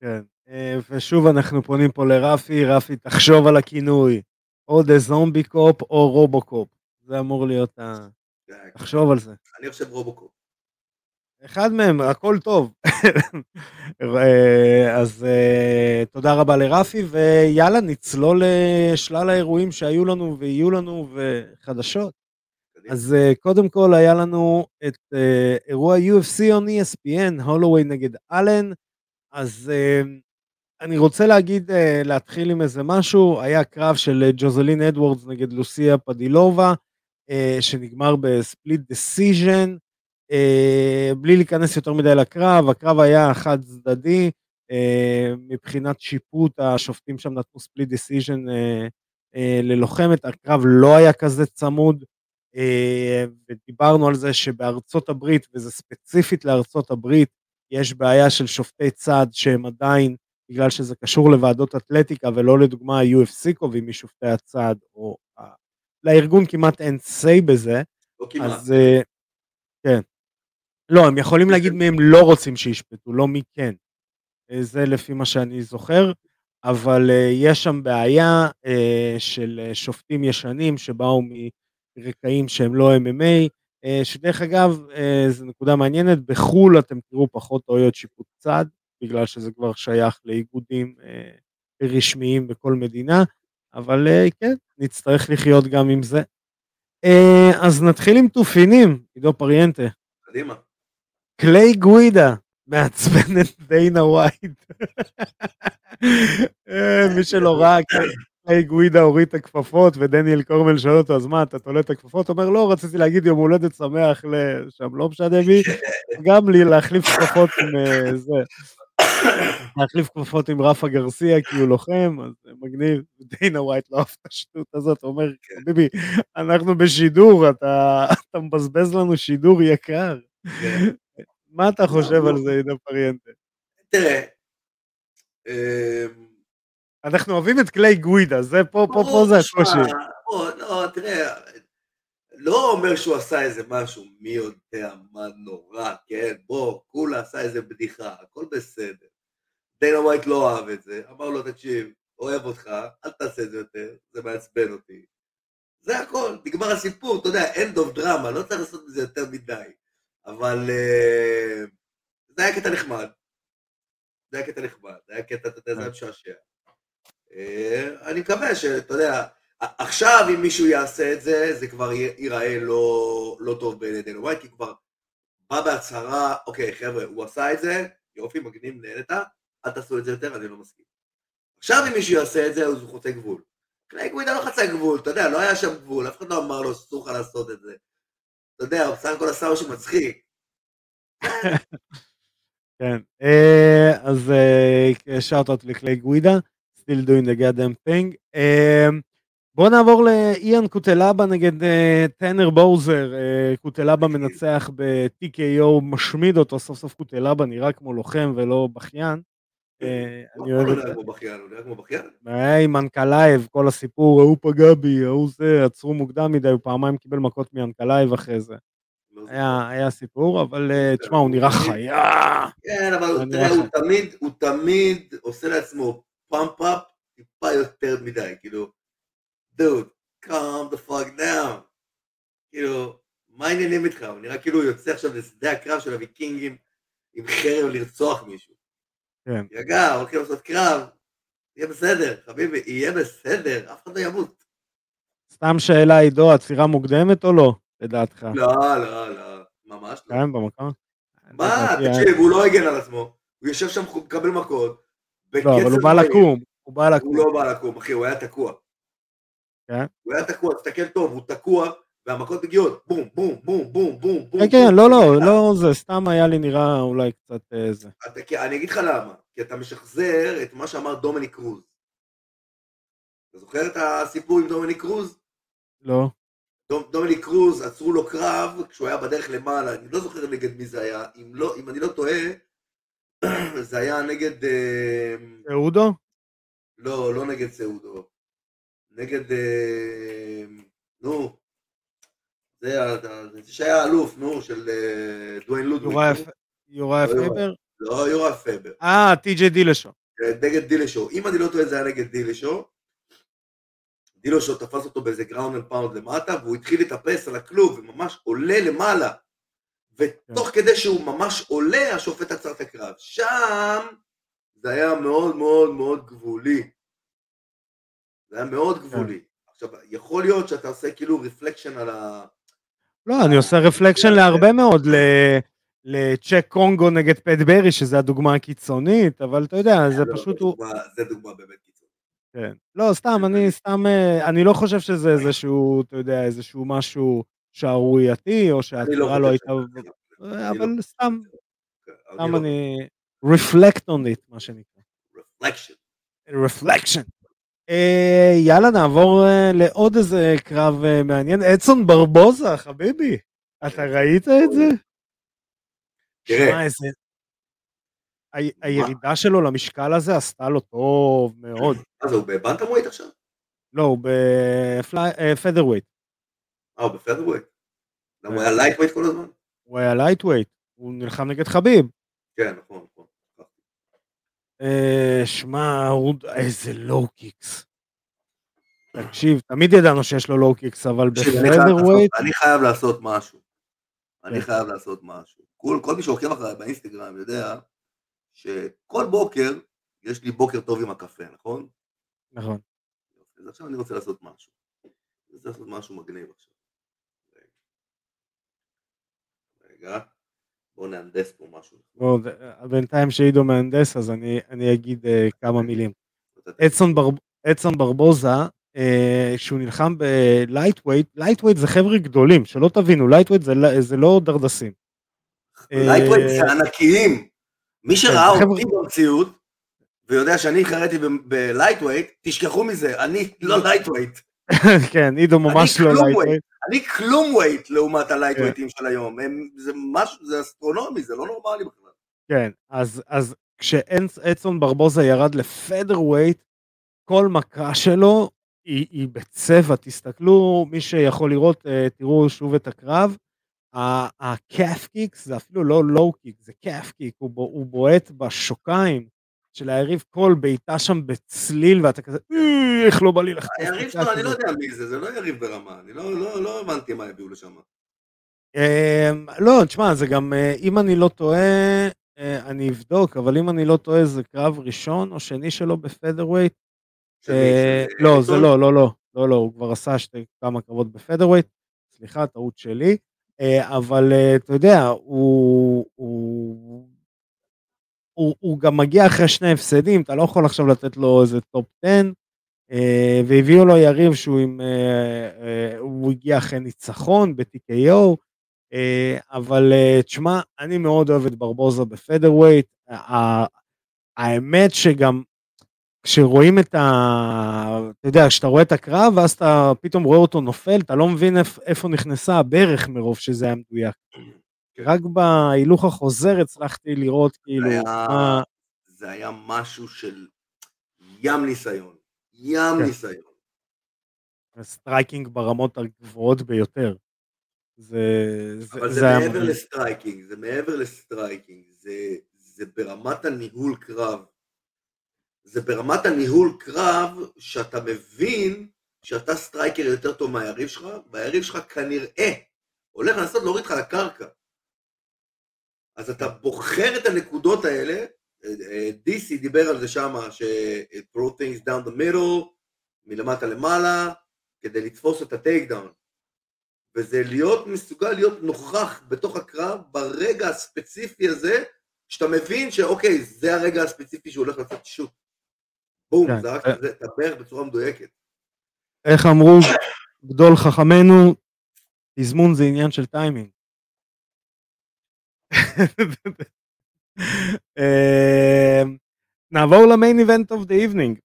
כן, אה, ושוב אנחנו פונים פה לרפי, רפי תחשוב על הכינוי, או the zombie cop או רובו קופ, זה אמור להיות ה... תחשוב על זה. אני חושב רובו קופ. אחד מהם, הכל טוב. אה, אז אה, תודה רבה לרפי, ויאללה, נצלול לשלל האירועים שהיו לנו ויהיו לנו וחדשות. אז קודם כל היה לנו את אירוע UFC on ESPN, הולווי נגד אלן, אז אני רוצה להגיד, להתחיל עם איזה משהו, היה קרב של ג'וזלין אדוורדס נגד לוסיה פדילובה, שנגמר ב split decision, בלי להיכנס יותר מדי לקרב, הקרב היה חד צדדי, uh, מבחינת שיפוט השופטים שם נתנו split decision uh, uh, ללוחמת, הקרב לא היה כזה צמוד, אה, ודיברנו על זה שבארצות הברית, וזה ספציפית לארצות הברית, יש בעיה של שופטי צד שהם עדיין, בגלל שזה קשור לוועדות אתלטיקה ולא לדוגמה ה-UFC קובעים משופטי הצד, או לארגון כמעט אין say בזה, לא כמעט. אז אה, כן. לא, הם יכולים להגיד מי הם לא רוצים שישפטו, לא מי כן. אה, זה לפי מה שאני זוכר, אבל יש שם בעיה של שופטים ישנים שבאו מ... רקעים שהם לא MMA, אה, שדרך אגב, אה, זו נקודה מעניינת, בחו"ל אתם תראו פחות טעויות שיפוט צד, בגלל שזה כבר שייך לאיגודים אה, רשמיים בכל מדינה, אבל כן, נצטרך לחיות גם עם זה. אז נתחיל עם תופינים, עידו פריאנטה. קדימה. קליי גווידה, מעצבן את דיינה ווייט. מי שלא ראה, היי גווידה הוריד את הכפפות ודניאל קורמל שואל אותו אז מה אתה תולה את הכפפות? אומר לא רציתי להגיד יום הולדת שמח לשם לא משנה לי גם לי להחליף כפפות עם אה, זה. להחליף כפפות עם רפה גרסיה כי הוא לוחם אז מגניב. דיינה ווייט לא אהב את השטות הזאת אומר ביבי אנחנו בשידור אתה מבזבז לנו שידור יקר מה אתה חושב על זה עידו פריאנטה? תראה אמ, אנחנו אוהבים את קליי גווידה, זה פה, פה, פה זה הקושי. לא, תראה, לא אומר שהוא עשה איזה משהו, מי יודע מה נורא, כן? בוא, כולה עשה איזה בדיחה, הכל בסדר. דיינה ווייט לא אהב את זה, אמר לו, תקשיב, אוהב אותך, אל תעשה את זה יותר, זה מעצבן אותי. זה הכל, נגמר הסיפור, אתה יודע, end of drama, לא צריך לעשות מזה יותר מדי. אבל uh, זה היה קטע נחמד. זה היה קטע נחמד, זה היה קטע, אתה יודע, זה היה משעשע. אה, אני מקווה שאתה יודע, עכשיו אם מישהו יעשה את זה, זה כבר ייראה לא, לא טוב בעיני דנו ווייט, כי כבר בא בהצהרה, אוקיי חבר'ה, הוא עשה את זה, יופי, מגניב, נהנית, אל תעשו את זה יותר, אני לא מסכים. עכשיו אם מישהו יעשה את זה, אז הוא חוצה גבול. קליי גווידה לא חצה גבול, אתה יודע, לא היה שם גבול, אף אחד לא אמר לו שאסור לך לעשות את זה. אתה יודע, הוא בסך הכל עשה משהו מצחיק. כן, אה, אז shout out לקליי גווידה, still doing the goddamn thing. אה, בוא נעבור לאיאן קוטלבה נגד אה, טנר בוזר, קוטלבה מנצח ב-TKO, משמיד אותו, סוף סוף קוטלבה נראה כמו לוחם ולא בכיין. אני אוהב את זה. הוא נראה כמו בכיין? עם אנקלייב, כל הסיפור, ההוא פגע בי, ההוא זה, עצרו מוקדם מדי, הוא פעמיים קיבל מכות מאנקלייב אחרי זה. לא היה סיפור, אבל אה, תשמע, הוא נראה חיה. כן, אבל תראה, הוא תמיד, הוא תמיד עושה לעצמו pump-up טיפה יותר מדי, כאילו, דוד, calm the fuck down. כאילו, מה העניינים איתך? הוא נראה כאילו הוא יוצא עכשיו לשדה הקרב של הוויקינגים עם חרב לרצוח מישהו. כן. יגע, הולכים לעשות קרב, יהיה בסדר, חביבי, יהיה בסדר, אף אחד לא ימות. סתם שאלה, עידו, עצירה מוקדמת או לא? לדעתך. לא, לא, לא, ממש לא. כן, במקום? מה, תקשיב, הוא לא הגן על עצמו, הוא יושב שם, מקבל מכות. לא, אבל הוא בא לקום, הוא בא לקום. הוא לא בא לקום, אחי, הוא היה תקוע. כן? הוא היה תקוע, תסתכל טוב, הוא תקוע, והמכות מגיעות, בום, בום, בום, בום, בום, בום. כן, כן, לא, לא, לא, זה סתם היה לי נראה אולי קצת. אה, אני אגיד לך למה, כי אתה משחזר את מה שאמר דומיניק קרוז. אתה זוכר את הסיפור עם דומיניק קרוז? לא. דומיניק קרוז, עצרו לו קרב כשהוא היה בדרך למעלה, אני לא זוכר נגד מי זה היה, אם, לא, אם אני לא טועה, זה היה נגד... אה, סעודו? לא, לא נגד סעודו. נגד... אה, נו, זה, שהיה אלוף, נו, של אה, דוויין לודוויג. יוראי פייבר? לא, יוראי פייבר. אה, טי.ג'יי דילשו. נגד דילשו. אם אני לא טועה זה היה נגד דילשו. דילושו תפס אותו באיזה ground and pound למטה, והוא התחיל לטפס על הכלוב, וממש עולה למעלה. ותוך כן. כדי שהוא ממש עולה, השופט עצר את הקרב. שם זה היה מאוד מאוד מאוד גבולי. זה היה מאוד כן. גבולי. עכשיו, יכול להיות שאתה עושה כאילו reflection על ה... לא, אני עושה reflection להרבה מאוד, לצ'ק קונגו נגד פט ברי, שזה הדוגמה הקיצונית, אבל אתה יודע, זה לא, פשוט הוא... זה דוגמה באמת כן. לא, סתם, אני סתם, אה, אני לא חושב שזה איזשהו, אתה יודע, איזשהו משהו שערורייתי, או שהעתירה לא הייתה... אה, אבל לא סתם, כן, סתם לא אני... reflect on it, מה שנקרא. reflection. reflection. אה, יאללה, נעבור לעוד איזה קרב מעניין. אדסון ברבוזה, חביבי, אתה ראית את זה? תראה. הירידה שלו למשקל הזה עשתה לו טוב מאוד. מה זה, הוא בבנטמווייט עכשיו? לא, הוא בפדרווייט. אה, הוא בפדרווייט? למה הוא היה lightweight כל הזמן? הוא היה lightweight, הוא נלחם נגד חביב. כן, נכון. אה, שמע, איזה low kicks. תקשיב, תמיד ידענו שיש לו low kicks, אבל ב featherweight... אני חייב לעשות משהו. אני כן. חייב לעשות משהו. כל מי שעוקב אחריי באינסטגרם יודע שכל בוקר יש לי בוקר טוב עם הקפה, נכון? נכון. אז עכשיו אני רוצה לעשות משהו. אני רוצה לעשות משהו מגניב עכשיו. רגע. בואו נהנדס פה משהו. בואו, בינתיים שעידו מהנדס, אז אני, אני אגיד uh, כמה מילים. אדסון, בר, אדסון ברבוזה, uh, שהוא נלחם ב lightweight, lightweight זה חבר'ה גדולים, שלא תבינו, lightweight זה, זה לא דרדסים. lightweight זה ענקיים. מי כן, שראה אותי במציאות, ויודע שאני חרדתי בלייטווייט, תשכחו מזה, אני לא lightweight. כן, עידו ממש לא lightweight. אני כלום weight לעומת הלייטווייטים של היום, זה משהו, זה אסטרונומי, זה לא נורמלי בכלל. כן, אז כשאדסון ברבוזה ירד ל featherweight, כל מכה שלו היא, היא בצבע, תסתכלו, מי שיכול לראות, אה, תראו שוב את הקרב, הקאף קיק זה אפילו לא לואו קיק, זה קאף קיק, הוא בועט בשוקיים של היריב כל בעיטה שם בצליל, ואתה כזה, איך לא בא לי לחטוף. היריב שלו, אני לא יודע מי זה, זה לא יריב ברמה, אני לא, לא, לא הבנתי מה הביאו לשם. אמ, לא, תשמע, זה גם, אה, אם אני לא טועה, אה, אני אבדוק, אבל אם אני לא טועה, זה קרב ראשון או שני שלו בפדרווייט. אה, לא, זה לא, לא, לא, לא, לא, הוא כבר עשה שתי כמה קרבות בפדרווייט, סליחה, טעות שלי. אה, אבל אה, אתה יודע, הוא, הוא, הוא, גם מגיע אחרי שני הפסדים, אתה לא יכול עכשיו לתת לו איזה top 10, אה, והביאו לו יריב שהוא עם, הוא הגיע אחרי ניצחון ב-TKO, אה, אבל אה, תשמע, אני מאוד אוהב את ברבוזה ב featherweight. האמת שגם כשרואים את ה... אתה יודע, כשאתה רואה את הקרב, ואז אתה פתאום רואה אותו נופל, אתה לא מבין איפה נכנסה הברך מרוב שזה היה מדויק. רק בהילוך החוזר הצלחתי לראות כאילו... היה, מה... זה היה משהו של ים ניסיון. ים כן. ניסיון. striking ברמות הגבוהות ביותר. זה, זה, אבל זה, זה מעבר ל striking, זה מעבר ל striking, זה, זה ברמת הניהול קרב. זה ברמת הניהול קרב שאתה מבין שאתה striker יותר טוב מהיריב שלך, והיריב שלך כנראה הולך לנסות להוריד אותך לקרקע. אז אתה בוחר את הנקודות האלה, DC דיבר על זה שמה, ש-throw things down the middle, מלמטה למעלה, כדי לתפוס את ה takedown. וזה להיות מסוגל להיות נוכח בתוך הקרב ברגע הספציפי הזה, שאתה מבין שאוקיי, זה הרגע הספציפי שהוא הולך לעשות shot. בום, כן. זרק את הברך בצורה מדויקת. איך אמרו גדול חכמינו, תזמון זה עניין של טיימינג. אמ, נעבור ל main event of the evening.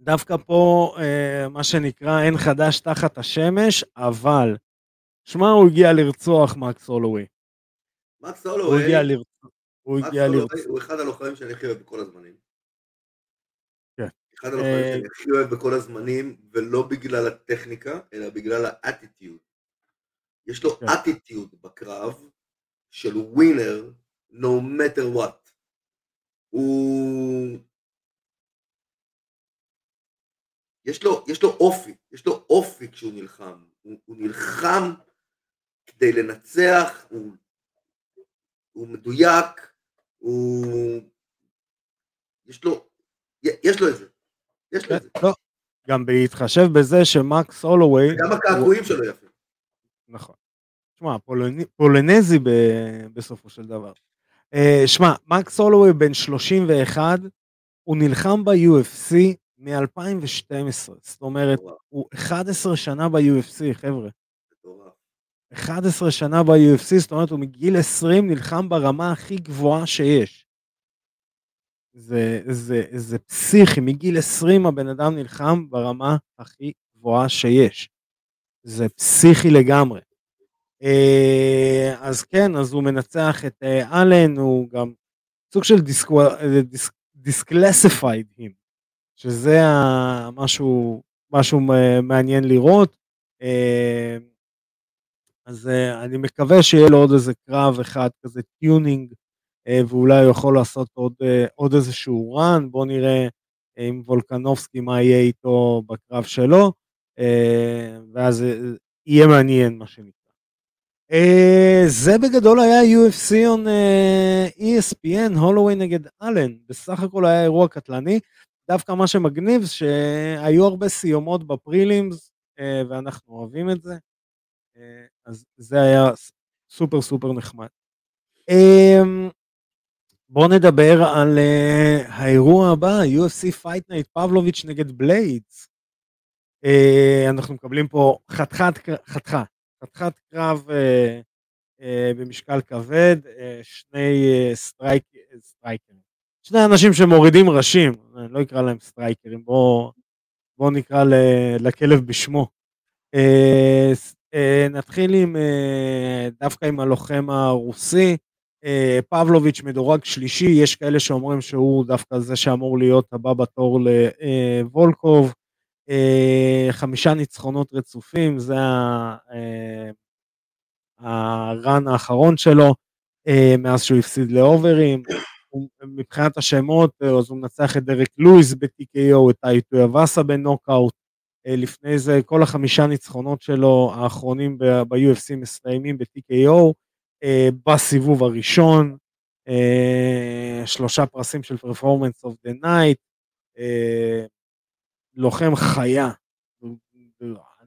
דווקא פה, אה, מה שנקרא, אין חדש תחת השמש, אבל, שמע, הוא הגיע לרצוח מקס הולווי. מקס הולווי, הוא הגיע לרצוח. הוא הגיע לרצוח. הוא אחד הלוחמים שאני הכי אוהב בכל הזמנים. כן. אחד הלוחמים אה, שאני הכי אוהב בכל הזמנים, ולא בגלל הטכניקה, אלא בגלל האטיטיוד. יש לו אטיטיוד כן. בקרב של ווינר, no matter what. הוא... יש לו, יש לו אופי, יש לו אופי כשהוא נלחם. הוא, הוא נלחם כדי לנצח, הוא, הוא מדויק, הוא... יש לו, יש לו את זה. יש לו את זה. לא, גם בהתחשב בזה שמקס הולווי... גם הקעקועים שלו יפים. נכון. שמע, פולנזי בסופו של דבר. Uh, שמע, מקס הולווי בן 31, הוא נלחם ב-UFC מ-2012, זאת אומרת, הוא 11 שנה ב-UFC, חבר'ה. 11 שנה ב-UFC, זאת אומרת, הוא מגיל 20 נלחם ברמה הכי גבוהה שיש. זה, זה, זה פסיכי, מגיל 20 הבן אדם נלחם ברמה הכי גבוהה שיש. זה פסיכי לגמרי. אה, אז כן, אז הוא מנצח את אה, אלן, הוא גם סוג של disclassified him, שזה משהו, משהו מעניין לראות. אה, אז אני מקווה שיהיה לו עוד איזה קרב אחד כזה tuning, ואולי הוא יכול לעשות עוד, עוד איזשהו run, בואו נראה עם וולקנובסקי מה יהיה איתו בקרב שלו, ואז יהיה מעניין מה שנקרא. Uh, זה בגדול היה UFC on uh, ESPN, הולווי נגד אלן, בסך הכל היה אירוע קטלני, דווקא מה שמגניב שהיו הרבה סיומות ב prelims, uh, ואנחנו אוהבים את זה, uh, אז זה היה סופר סופר נחמד. בואו נדבר על uh, האירוע הבא, UFC Fight Night פבלוביץ' נגד בליידס. Uh, אנחנו מקבלים פה חתיכת, חתיכה. חתיכת קרב אה, אה, במשקל כבד, אה, שני אה, strike, סטרייקרים. שני אנשים שמורידים ראשים, אני לא אקרא להם סטרייקרים, בואו בוא נקרא ל, לכלב בשמו. אה, אה, נתחיל עם, אה, דווקא עם הלוחם הרוסי, אה, פבלוביץ' מדורג שלישי, יש כאלה שאומרים שהוא דווקא זה שאמור להיות הבא בתור לוולקוב. אה, חמישה ניצחונות רצופים, זה אה, ה run האחרון שלו, אה, מאז שהוא הפסיד לאוברים. מבחינת השמות, אז הוא מנצח את דרק לואיס ב-TKO, את טאי טויבאסה בנוקאוט. לפני זה, כל החמישה ניצחונות שלו האחרונים ב-UFC מסתיימים ב-TKO, בסיבוב הראשון, שלושה פרסים של performance of the night, לוחם חיה, הוא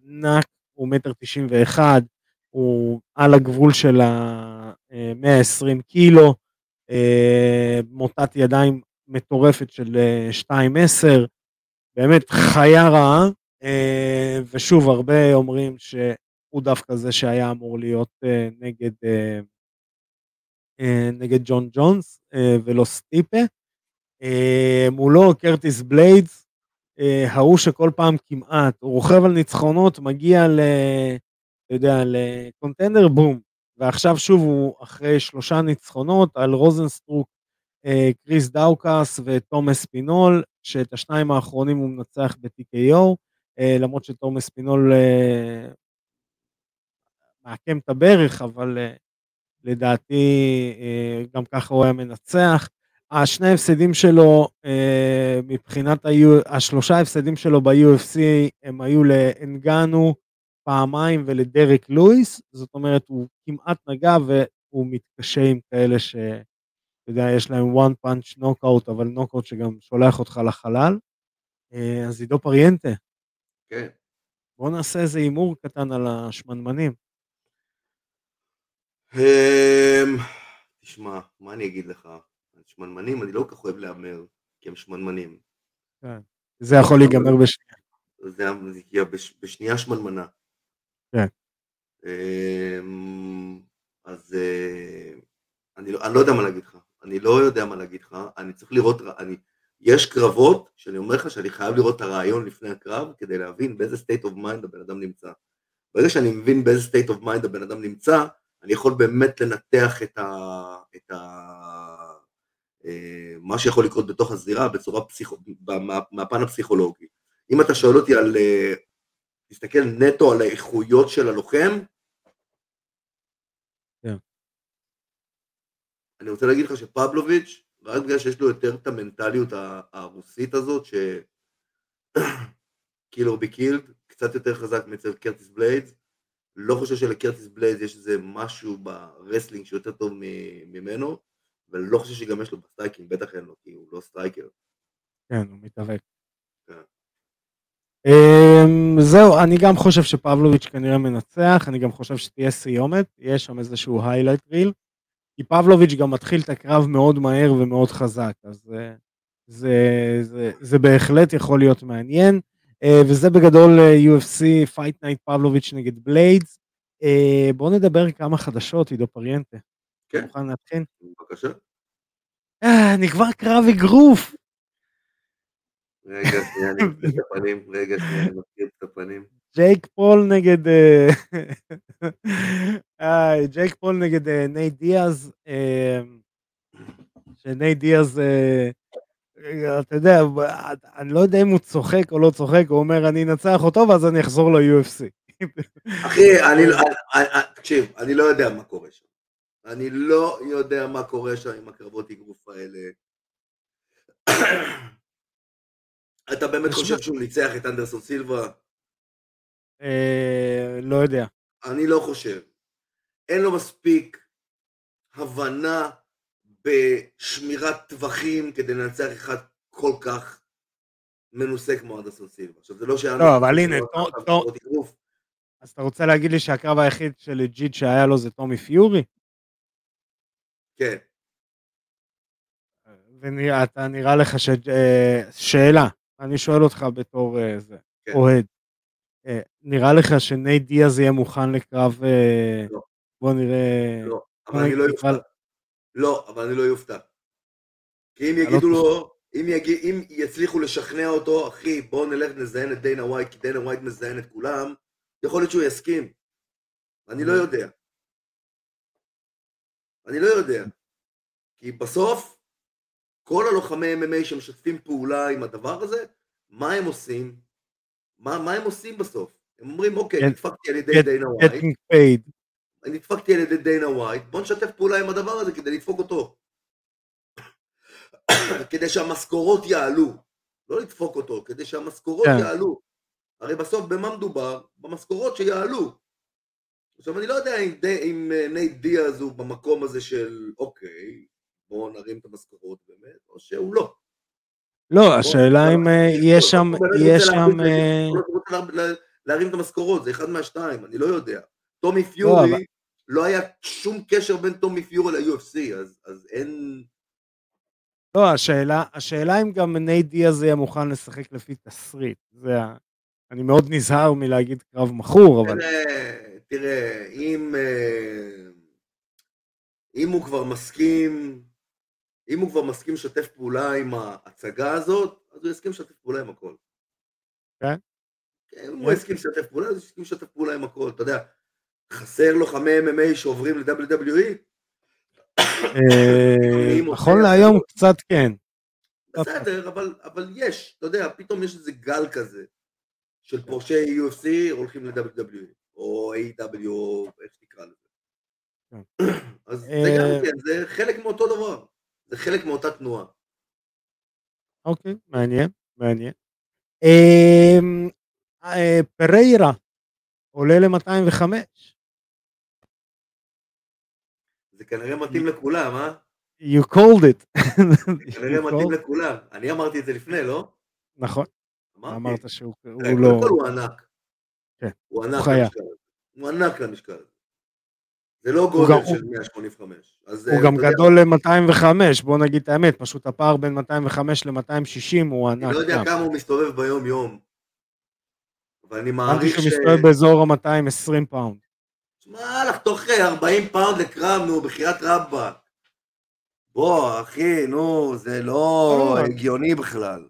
ענק, הוא מטר תשעים ואחד, הוא על הגבול של ה-120 קילו, אה, מוטת ידיים מטורפת של 2.10, אה, באמת חיה רעה, אה, ושוב, הרבה אומרים שהוא הוא דווקא זה שהיה אמור להיות אה, נגד, אה, אה, נגד ג'ון ג'ונס אה, ולא סטיפה. אה, מולו קרטיס בליידס, אה, ההוא שכל פעם כמעט, הוא רוכב על ניצחונות, מגיע ל... אתה יודע, ל contender, בום. ועכשיו שוב הוא אחרי שלושה ניצחונות על רוזנסטרוק, אה, כריס דאוקאוס וטום אספינל, שאת השניים האחרונים הוא מנצח ב-TKO, אה, למרות שטום אספינל אה, מעקם את הברך, אבל לדעתי גם ככה הוא היה מנצח. השני ההפסדים שלו מבחינת, השלושה ההפסדים שלו ב-UFC הם היו לאנגנו פעמיים ולדרק לואיס, זאת אומרת הוא כמעט נגע והוא מתקשה עם כאלה ש... אתה יודע, יש להם one punch knockout, אבל knockout שגם שולח אותך לחלל. אה, אז עידו פריאנטה. כן. בוא נעשה איזה הימור קטן על השמנמנים. אמ, תשמע, מה אני אגיד לך? שמנמנים, אני לא כל כך אוהב להמר, כי הם שמנמנים. כן. זה יכול להיגמר בשנייה. זה יגיע בשנייה שמנמנה. כן. אמ, אז אה, אני לא, אני לא יודע מה להגיד לך. אני לא יודע מה להגיד לך, אני צריך לראות, אני, יש קרבות שאני אומר לך שאני חייב לראות את הרעיון לפני הקרב כדי להבין באיזה state of mind הבן אדם נמצא. ברגע שאני מבין באיזה state of mind הבן אדם נמצא, אני יכול באמת לנתח את ה... את ה מה שיכול לקרות בתוך הזירה בצורה פסיכו... מה, מהפן הפסיכולוגי. אם אתה שואל אותי על... אה, תסתכל נטו על האיכויות של הלוחם, אני רוצה להגיד לך שפבלוביץ', רק בגלל שיש לו יותר את המנטליות הרוסית הזאת, ש... קילו ביקילד, קצת יותר חזק מאצל קרטיס בליידס, לא חושב שלקרטיס בליידס יש איזה משהו ב wrestling שיותר טוב ממנו, ולא חושב שגם יש לו ב striking, בטח אין לו, כי הוא לא striker. כן, הוא מתאבק. כן. Um, זהו, אני גם חושב שפבלוביץ' כנראה מנצח, אני גם חושב שתהיה סיומת, יש שם איזשהו highlight reel. כי פבלוביץ' גם מתחיל את הקרב מאוד מהר ומאוד חזק, אז זה, זה, זה, זה בהחלט יכול להיות מעניין. אה, וזה בגדול אה, UFC Fight Night פבלוביץ' נגד בליידס. אה, בואו נדבר כמה חדשות, עידו פריאנטה. כן. מוכן להתחיל? בבקשה. נגמר קרב אגרוף. רגע, שנייה, אני מכיר את הפנים, רגע, שנייה, אני מכיר את הפנים. ג'ייק פול נגד אה, אה, ג'ייק פול נגד אה, נייט דיאז, שנייט דיאז, אתה יודע, אני לא יודע אם הוא צוחק או לא צוחק, הוא אומר אני אנצח אותו ואז אני אחזור ל-UFC. אחי, אני לא, תקשיב, אני לא יודע מה קורה שם. אני לא יודע מה קורה שם עם הקרבות אגרוף האלה. אתה באמת חושב שהוא ניצח את אנדרסון סילבה? אה, לא יודע. אני לא חושב. אין לו מספיק הבנה בשמירת טווחים כדי לנצח אחד כל כך מנוסה כמו אנדרסון סילבה. עכשיו זה לא שהיה... לא, אבל הנה, אז אתה רוצה להגיד לי שהקרב היחיד של legit שהיה לו זה טומי פיורי? כן. ואתה נראה לך ש... אה, שאלה, אני שואל אותך בתור אה, כן. אוהד. אה, נראה לך שנייט דיאז יהיה מוכן לקרב, אה, לא. בוא נראה... לא, אבל אני לא יופתע. לא, אבל אני לא יופתע. כי אם לא יגידו לו, אם, יגיד, אם יצליחו לשכנע אותו, אחי, בוא נלך נזיין את דיינה ווייט, כי דיינה ווייט מזיין את כולם, יכול להיות שהוא יסכים. אני לא יודע. אני לא יודע. כי בסוף, כל הלוחמי MMA שמשתפים פעולה עם הדבר הזה, מה הם עושים? מה, מה הם עושים בסוף? הם אומרים, אוקיי, נדפקתי על ידי דיינה ווייט. נדפקתי על ידי דיינה ווייט, בוא נשתף פעולה עם הדבר הזה כדי לדפוק אותו. כדי שהמשכורות יעלו. לא לדפוק אותו, כדי שהמשכורות כן. יעלו. הרי בסוף במה מדובר? במשכורות שיעלו. עכשיו אני לא יודע אם, די, אם אה, נייט דיאז הוא במקום הזה של אוקיי, בואו נרים את המשכורות באמת, או שהוא לא. לא, השאלה אם אה, יש שם, יש שם... אה, להרים את המשכורות, זה אחד מהשתיים, אני לא יודע. טומי לא, פיורי, לא היה שום קשר בין טומי פיורי ל-UFC, אז אין... לא, השאלה, השאלה אם גם נייט דיאז יהיה מוכן לשחק לפי תסריט. זה ה... אני מאוד נזהר מלהגיד קרב מכור, אבל... תראה, אם, אה, אם הוא כבר מסכים, אם הוא כבר מסכים לשתף פעולה עם ההצגה הזאת, אז הוא יסכים לשתף פעולה עם הכל. כן? כן, אם הוא יסכים לשתף פעולה, אז הוא יסכים לשתף פעולה עם הכל, אתה יודע, חסר לוחמי MMA שעוברים ל-WWE? אה, נכון להיום קצת כן. בסדר, אבל, אבל יש, אתה יודע, פתאום יש איזה גל כזה של פורשי UFC הולכים ל-WWE, או A.W, או איך שתקרא לזה. כן. אז זה גם כן, זה חלק מאותו דבר, זה חלק מאותה תנועה. אוקיי, מעניין, מעניין. אמ, אה, פריירה עולה ל-205. זה כנראה מתאים לכולם, אה? You called it. זה כנראה מתאים לכולם. אני אמרתי את זה לפני, לא? נכון. אמרת שהוא לא... הוא ענק. כן, הוא ענק הוא חיה. הוא ענק למשקל הזה. זה לא גודל של 185. אז, הוא אה, גם גדול ל-205, בוא נגיד את האמת, פשוט הפער בין 205 ל-260 הוא ענק. אני לא יודע. כמה הוא מסתובב ביום יום. אבל אני מעריך שהוא ש... מסתובב באזור ה-220 פאונד. שמע, לחתוך 40 פאונד לקרב, נו, בחייאת רבאק. בוא, אחי, נו, זה לא לא. הגיוני בכלל.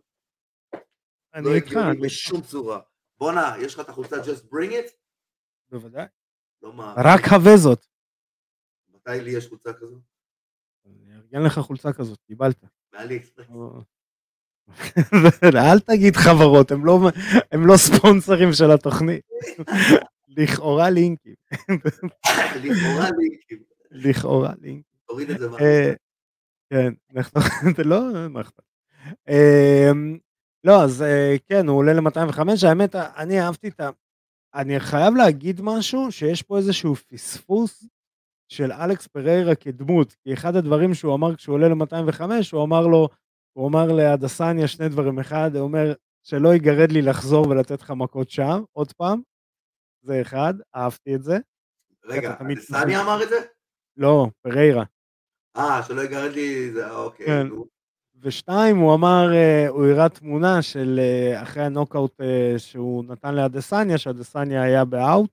אני לא איתך, הגיוני אני בשום צורה. בואנה, יש לך את החולצה Just Bring It? בוודאי. לא. רק חווה זאת. מתי לי יש חולצה כזו? אני ארגן לך חולצה כזאת, קיבלת. מעלי. אל תגיד חברות, הם לא, הם לא ספונסרים של התוכנית. לכאורה לינקים. לכאורה לי, כאילו, לכאורה לינקים. תוריד את זה. אה, כן, לא, מה אכפת. אמ, לא, אז אה, כן, הוא עולה ל-205, האמת, אני אהבתי את ה... אני חייב להגיד משהו, שיש פה איזשהו פספוס של אלכס פריירה כדמות, כי אחד הדברים שהוא אמר כשהוא עולה ל-205, הוא אמר לו, הוא אמר להדסניה שני דברים, אחד, הוא אומר, שלא ייגרד לי לחזור ולתת לך מכות שם, עוד פעם, זה אחד, אהבתי את זה. רגע, סני אמר את זה? לא, פריירה. אה, שלא יגרד לי, זה, אה, אוקיי. כן. נו. ושתיים, הוא אמר, אה, הוא הראה תמונה של אה, אחרי הנוקאוט אה, שהוא נתן לאדסניה, שאדסניה היה ב out.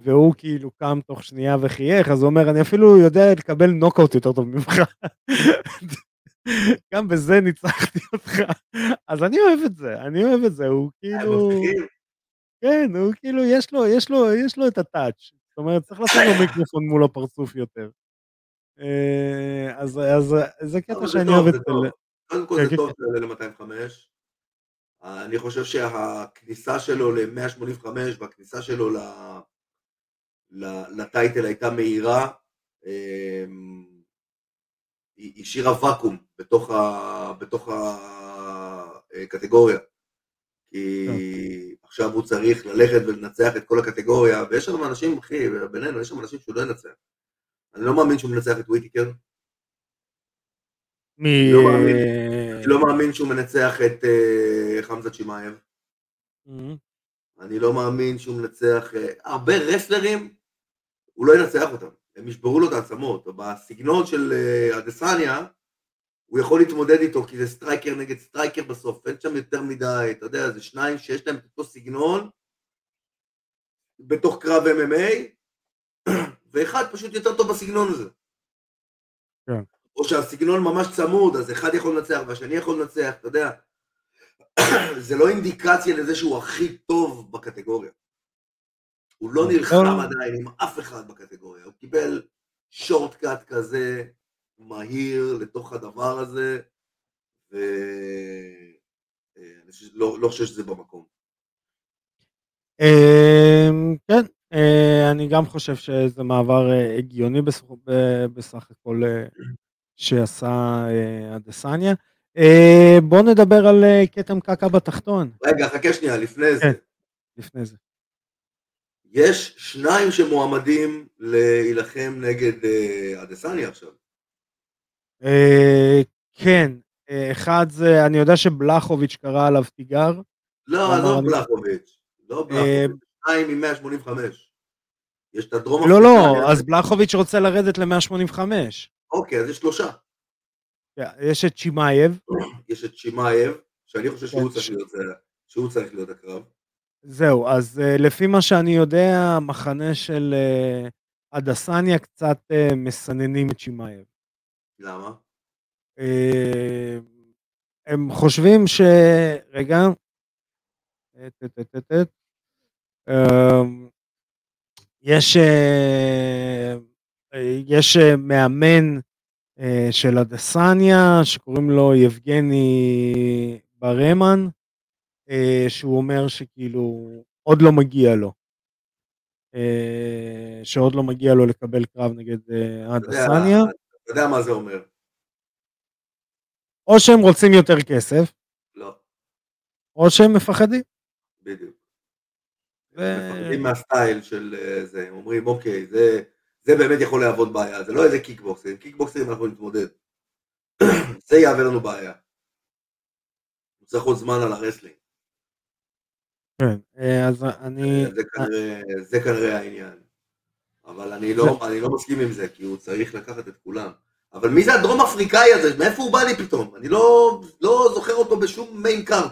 והוא כאילו קם תוך שנייה וחייך, אז הוא אומר, אני אפילו יודע לקבל נוקאוט יותר טוב ממך. גם בזה ניצחתי אותך. אז אני אוהב את זה, אני אוהב את זה, הוא כאילו. כן, הוא כאילו, יש לו, יש לו, יש לו את הטאץ'. זאת אומרת, צריך לשים לו מיקרופון מול הפרצוף יותר. אז, אז זה קטע שאני אוהב את זה. קודם כל כן, זה כן, טוב שזה ל-205. אני חושב שהכניסה שלו ל-185 והכניסה שלו לטייטל הייתה מהירה. אמ, היא השאירה ואקום בתוך ה- בתוך הקטגוריה. כי עכשיו הוא צריך ללכת ולנצח את כל הקטגוריה, ויש שם אנשים, אחי, בינינו, יש שם אנשים שהוא לא ינצח. אני לא מאמין שהוא מנצח את וויטיקר, מ... לא מאמין. אני לא מאמין שהוא מנצח את אה, חמזה צ'ימאייב. אני לא מאמין שהוא מנצח, אה, הרבה רסלרים, הוא לא ינצח אותם, הם ישברו לו את העצמות, בסגנון של אה, אדסניה, הוא יכול להתמודד איתו, כי זה striker נגד striker בסוף, אין שם יותר מדי, אתה יודע, זה שניים שיש להם את אותו סגנון, בתוך קרב MMA, ואחד פשוט יותר טוב בסגנון הזה. כן. או שהסגנון ממש צמוד, אז אחד יכול לנצח והשני יכול לנצח, אתה יודע. זה לא אינדיקציה לזה שהוא הכי טוב בקטגוריה. הוא לא לא. נלחם עדיין עם אף אחד בקטגוריה, הוא קיבל שורטקאט כזה מהיר לתוך הדבר הזה, ואני לא, לא חושב שזה במקום. אמ, כן, אה, אני גם חושב שזה מעבר אה, הגיוני בסך, הכל אה, שעשה אה, אדסניה. אה, בוא נדבר על אה, כתם קקע בתחתון, רגע, חכה שנייה, לפני זה. כן. לפני זה. יש שניים שמועמדים להילחם נגד אה, אדסניה עכשיו. אה, כן, אה, אחד זה, אני יודע שבלחוביץ' קרא עליו תיגר. לא, עזוב אני- בלחוביץ', לא אה, בלחוביץ', שניים מ-185. יש את הדרום לא, לא, אז בלחוביץ' רוצה לרדת ל-185. אוקיי, אז יש שלושה. יש את צ'ימאייב, יש את שימאייב, שאני חושב שהוא כן, צריך להיות, שהוא צריך להיות הקרב. זהו, אז uh, לפי מה שאני יודע, המחנה של uh, אדסניה קצת uh, מסננים את שמעאייב. למה? Uh, הם חושבים ש... רגע. יש, יש מאמן של הדסניה שקוראים לו יבגני ברמן, שהוא אומר שכאילו עוד לא מגיע לו. שעוד לא מגיע לו לקבל קרב נגד הדסניה. אתה יודע מה זה אומר. או שהם רוצים יותר כסף. לא. או שהם מפחדים. בדיוק. ו... מפחדים מהסטייל של אה, זה, הם אומרים אוקיי, זה, זה באמת יכול להוות בעיה, זה לא איזה קיקבוקסים, קיקבוקסים אנחנו נתמודד. זה יהווה לנו בעיה. צריך עוד זמן על ה wrestling. כן, אה, אז אני... זה כנראה, זה כנראה העניין. אבל אני לא, אני לא מסכים עם זה, כי הוא צריך לקחת את כולם. אבל מי זה הדרום אפריקאי הזה? מאיפה הוא בא לי פתאום? אני לא, לא זוכר אותו בשום main card.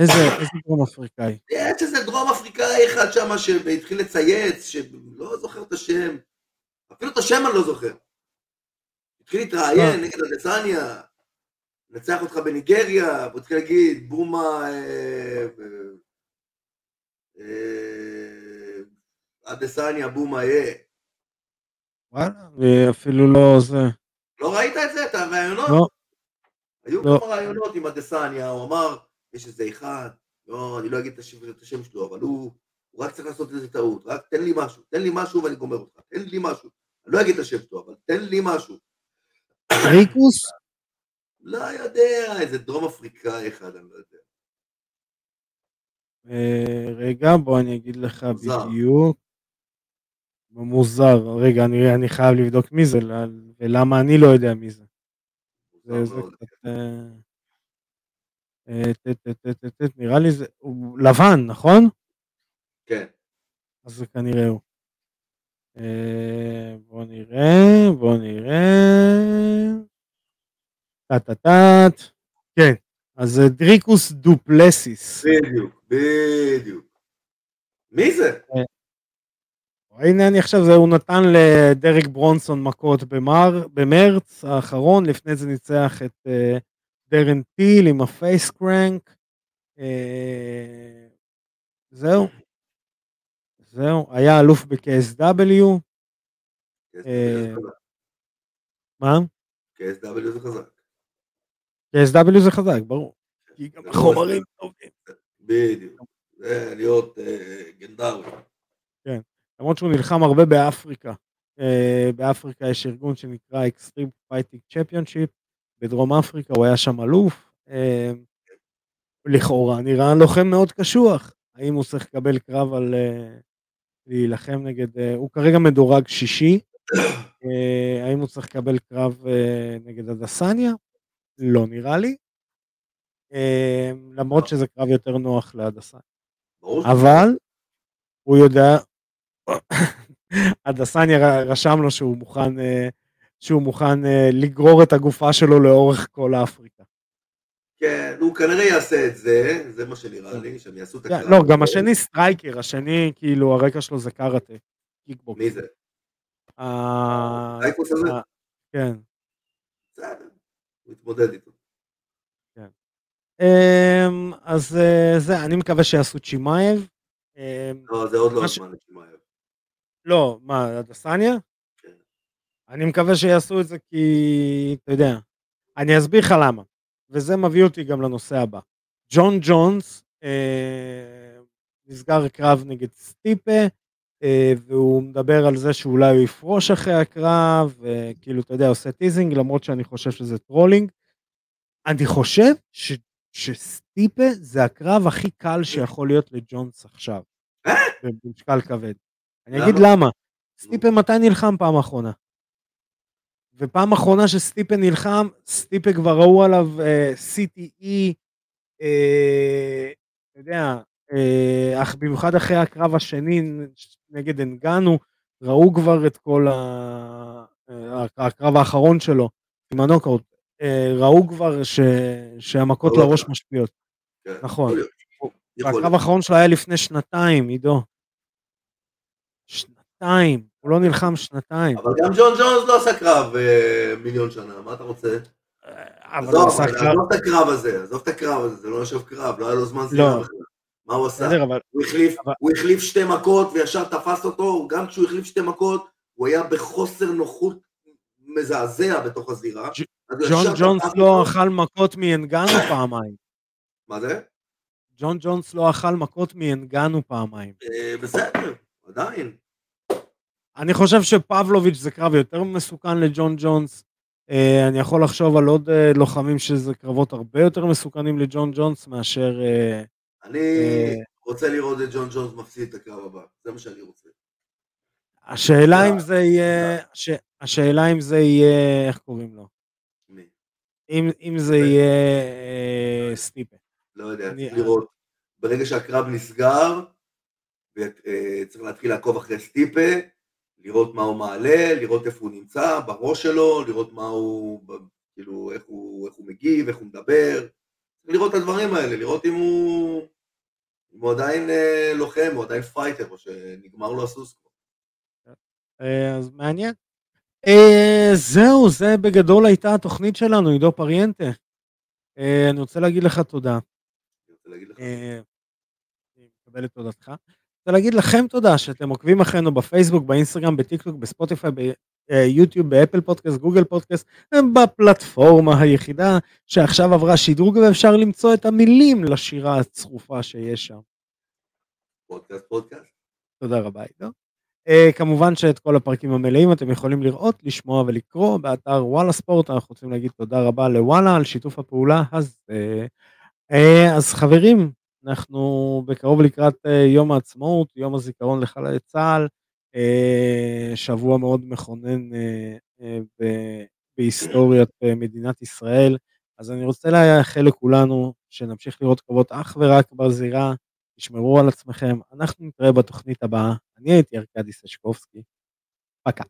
איזה, איזה דרום אפריקאי? יש איזה דרום אפריקאי אחד שם שהתחיל לצייץ, שלא זוכר את השם. אפילו את השם אני לא זוכר. התחיל להתראיין נגד הדסניה, נצח אותך בניגריה, והוא התחיל להגיד בומה... אדסניה בומה יהיה. וואלה, אפילו לא זה. לא ראית את זה? את הרעיונות? לא. היו לא. כמה רעיונות עם אדסניה, הוא אמר, יש איזה אחד, לא, אני לא אגיד את השם, את השם שלו, אבל הוא, הוא רק צריך לעשות איזה טעות, רק תן לי משהו, תן לי משהו ואני גומר אותך, תן לי משהו. אני לא אגיד את השם שלו, אבל תן לי משהו. ריקוס? לא יודע, איזה דרום אפריקאי אחד, אני לא יודע. אה, רגע, בוא אני אגיד לך בדיוק. מוזר, רגע, אני, אני חייב לבדוק מי זה, ולמה אני לא יודע מי זה. זה, זה קצת... אה, אה, נראה לי זה... הוא לבן, נכון? כן. אז זה כנראה הוא. אה, בוא נראה, בוא נראה. טה-טה-טה. כן, אז זה דריקוס דופלסיס. בדיוק, בדיוק. מי זה? הנה אני עכשיו, זה, הוא נתן לדרק ברונסון מכות במר, במרץ האחרון, לפני זה ניצח את דרן טיל עם הפייס קרנק. Uh, זהו. זהו, היה אלוף ב-KSW. אה, מה? KSW זה חזק. KSW זה חזק, ברור. כי גם החומרים טובים. בדיוק. זה להיות גנדאווי. כן. למרות שהוא נלחם הרבה באפריקה. באפריקה יש ארגון שנקרא Extreme Fighting Championship, בדרום אפריקה הוא היה שם אלוף. Uh, לכאורה נראה לוחם מאוד קשוח. האם הוא צריך לקבל קרב על uh, להילחם נגד, uh, הוא כרגע מדורג שישי, האם הוא צריך לקבל קרב נגד הדסניה? לא נראה לי. למרות שזה קרב יותר נוח להדסניה. אבל הוא יודע, אדסניה רשם לו שהוא מוכן, אה, שהוא מוכן אה, לגרור את הגופה שלו לאורך כל אפריקה. כן, הוא כנראה יעשה את זה, זה מה שנראה לי, שהם יעשו את כן, הקרב. לא, גם השני striker, השני, כאילו, הרקע שלו זה קראטה. מי זה? דריקוס הזה? כן. בסדר, הוא יתמודד איתו. כן. אמ, אז אה, זה, אני מקווה שיעשו צ'ימאייב. אמ, לא, זה עוד לא הזמן לצ'ימאייב. לא, מה? כן. אני מקווה שיעשו את זה כי, אתה יודע, אני אסביר לך למה, וזה מביא אותי גם לנושא הבא. ג'ון ג'ונס אה, נסגר קרב נגד סטיפה, אה, והוא מדבר על זה שאולי הוא יפרוש אחרי הקרב, וכאילו, אתה יודע, עושה teasing, למרות שאני חושב שזה trolling. אני חושב ש, שסטיפה זה הקרב הכי קל שיכול להיות לג'ונס עכשיו, אה? במשקל כבד. אני אגיד למה. סטיפה מתי נלחם פעם אחרונה? ופעם אחרונה שסטיפה נלחם, סטיפה כבר ראו עליו אה, CTE, אה, אתה יודע, uh, אך במיוחד אחרי הקרב השני נגד אנגנו, ראו כבר את כל ה... uh, הקרב האחרון שלו עם הנוקאוט, uh, ראו כבר ש... שהמכות לראש משפיעות. כן, נכון. הקרב האחרון שלו היה לפני שנתיים, עידו. שנתיים, הוא לא נלחם שנתיים. אבל גם ג'ון ג'ונס לא עשה קרב אה, מיליון שנה, מה אתה רוצה? אבל הוא עשה קרב, עזוב את הקרב הזה, עזוב את הקרב הזה, זה לא יושב קרב, לא היה לו זמן לא. בכלל. מה הוא עשה? הוא החליף, שתי מכות וישר תפס אותו, גם כשהוא החליף שתי מכות, הוא היה בחוסר נוחות מזעזע בתוך הזירה. ג'ון ג'ונס לא. אכל מכות מאנגנו פעמיים. מה זה? ג'ון ג'ונס לא אכל מכות מאנגנו פעמיים. אה, בסדר, עדיין. אני חושב שפבלוביץ' זה קרב יותר מסוכן לג'ון ג'ונס. אה, אני יכול לחשוב על עוד אה, לוחמים שזה קרבות הרבה יותר מסוכנים לג'ון ג'ונס מאשר... אה, אני אה, רוצה לראות את ג'ון ג'ונס מפסיד את הקרב הבא, זה מה שאני רוצה. השאלה אם. זה יהיה... הש- השאלה אם זה יהיה... איך קוראים לו? מי? אם אם זה יהיה אה, סטיפה. לא יודע, אני- צריך לראות. ברגע שהקרב נסגר, וצריך להתחיל לעקוב אחרי סטיפה, לראות מה הוא מעלה, לראות איפה הוא נמצא, בראש שלו, לראות מה הוא, כאילו, איך הוא, איך הוא מגיב, איך הוא מדבר, לראות את הדברים האלה, לראות אם הוא, אם הוא עדיין אה, לוחם, או עדיין fighter, או שנגמר לו הסוס כבר. אה, אז מעניין. אה, זהו, זה בגדול הייתה התוכנית שלנו, עידו פריאנטה. אה, אני רוצה להגיד לך תודה. אני רוצה להגיד לך. אה, אני מקבל את תודתך. רוצה להגיד לכם תודה שאתם עוקבים אחרינו בפייסבוק, באינסטגרם, בטיקטוק, בספוטיפיי, ביוטיוב, באפל פודקאסט, גוגל פודקאסט, בפלטפורמה היחידה שעכשיו עברה שדרוג ואפשר למצוא את המילים לשירה הצרופה שיש שם. פודקאסט, פודקאסט. תודה רבה עידו. Uh, כמובן שאת כל הפרקים המלאים אתם יכולים לראות, לשמוע ולקרוא באתר וואלה ספורט, אנחנו רוצים להגיד תודה רבה לוואלה על שיתוף הפעולה הזה. Uh, אז חברים, אנחנו בקרוב לקראת uh, יום העצמאות, יום הזיכרון לחללי צה"ל, uh, שבוע מאוד מכונן ב- בהיסטוריית מדינת ישראל, אז אני רוצה לאחל לכולנו שנמשיך לראות קרבות אך ורק בזירה, תשמרו על עצמכם, אנחנו נתראה בתוכנית הבאה, אני הייתי ארכדי סשקובסקי, פקה.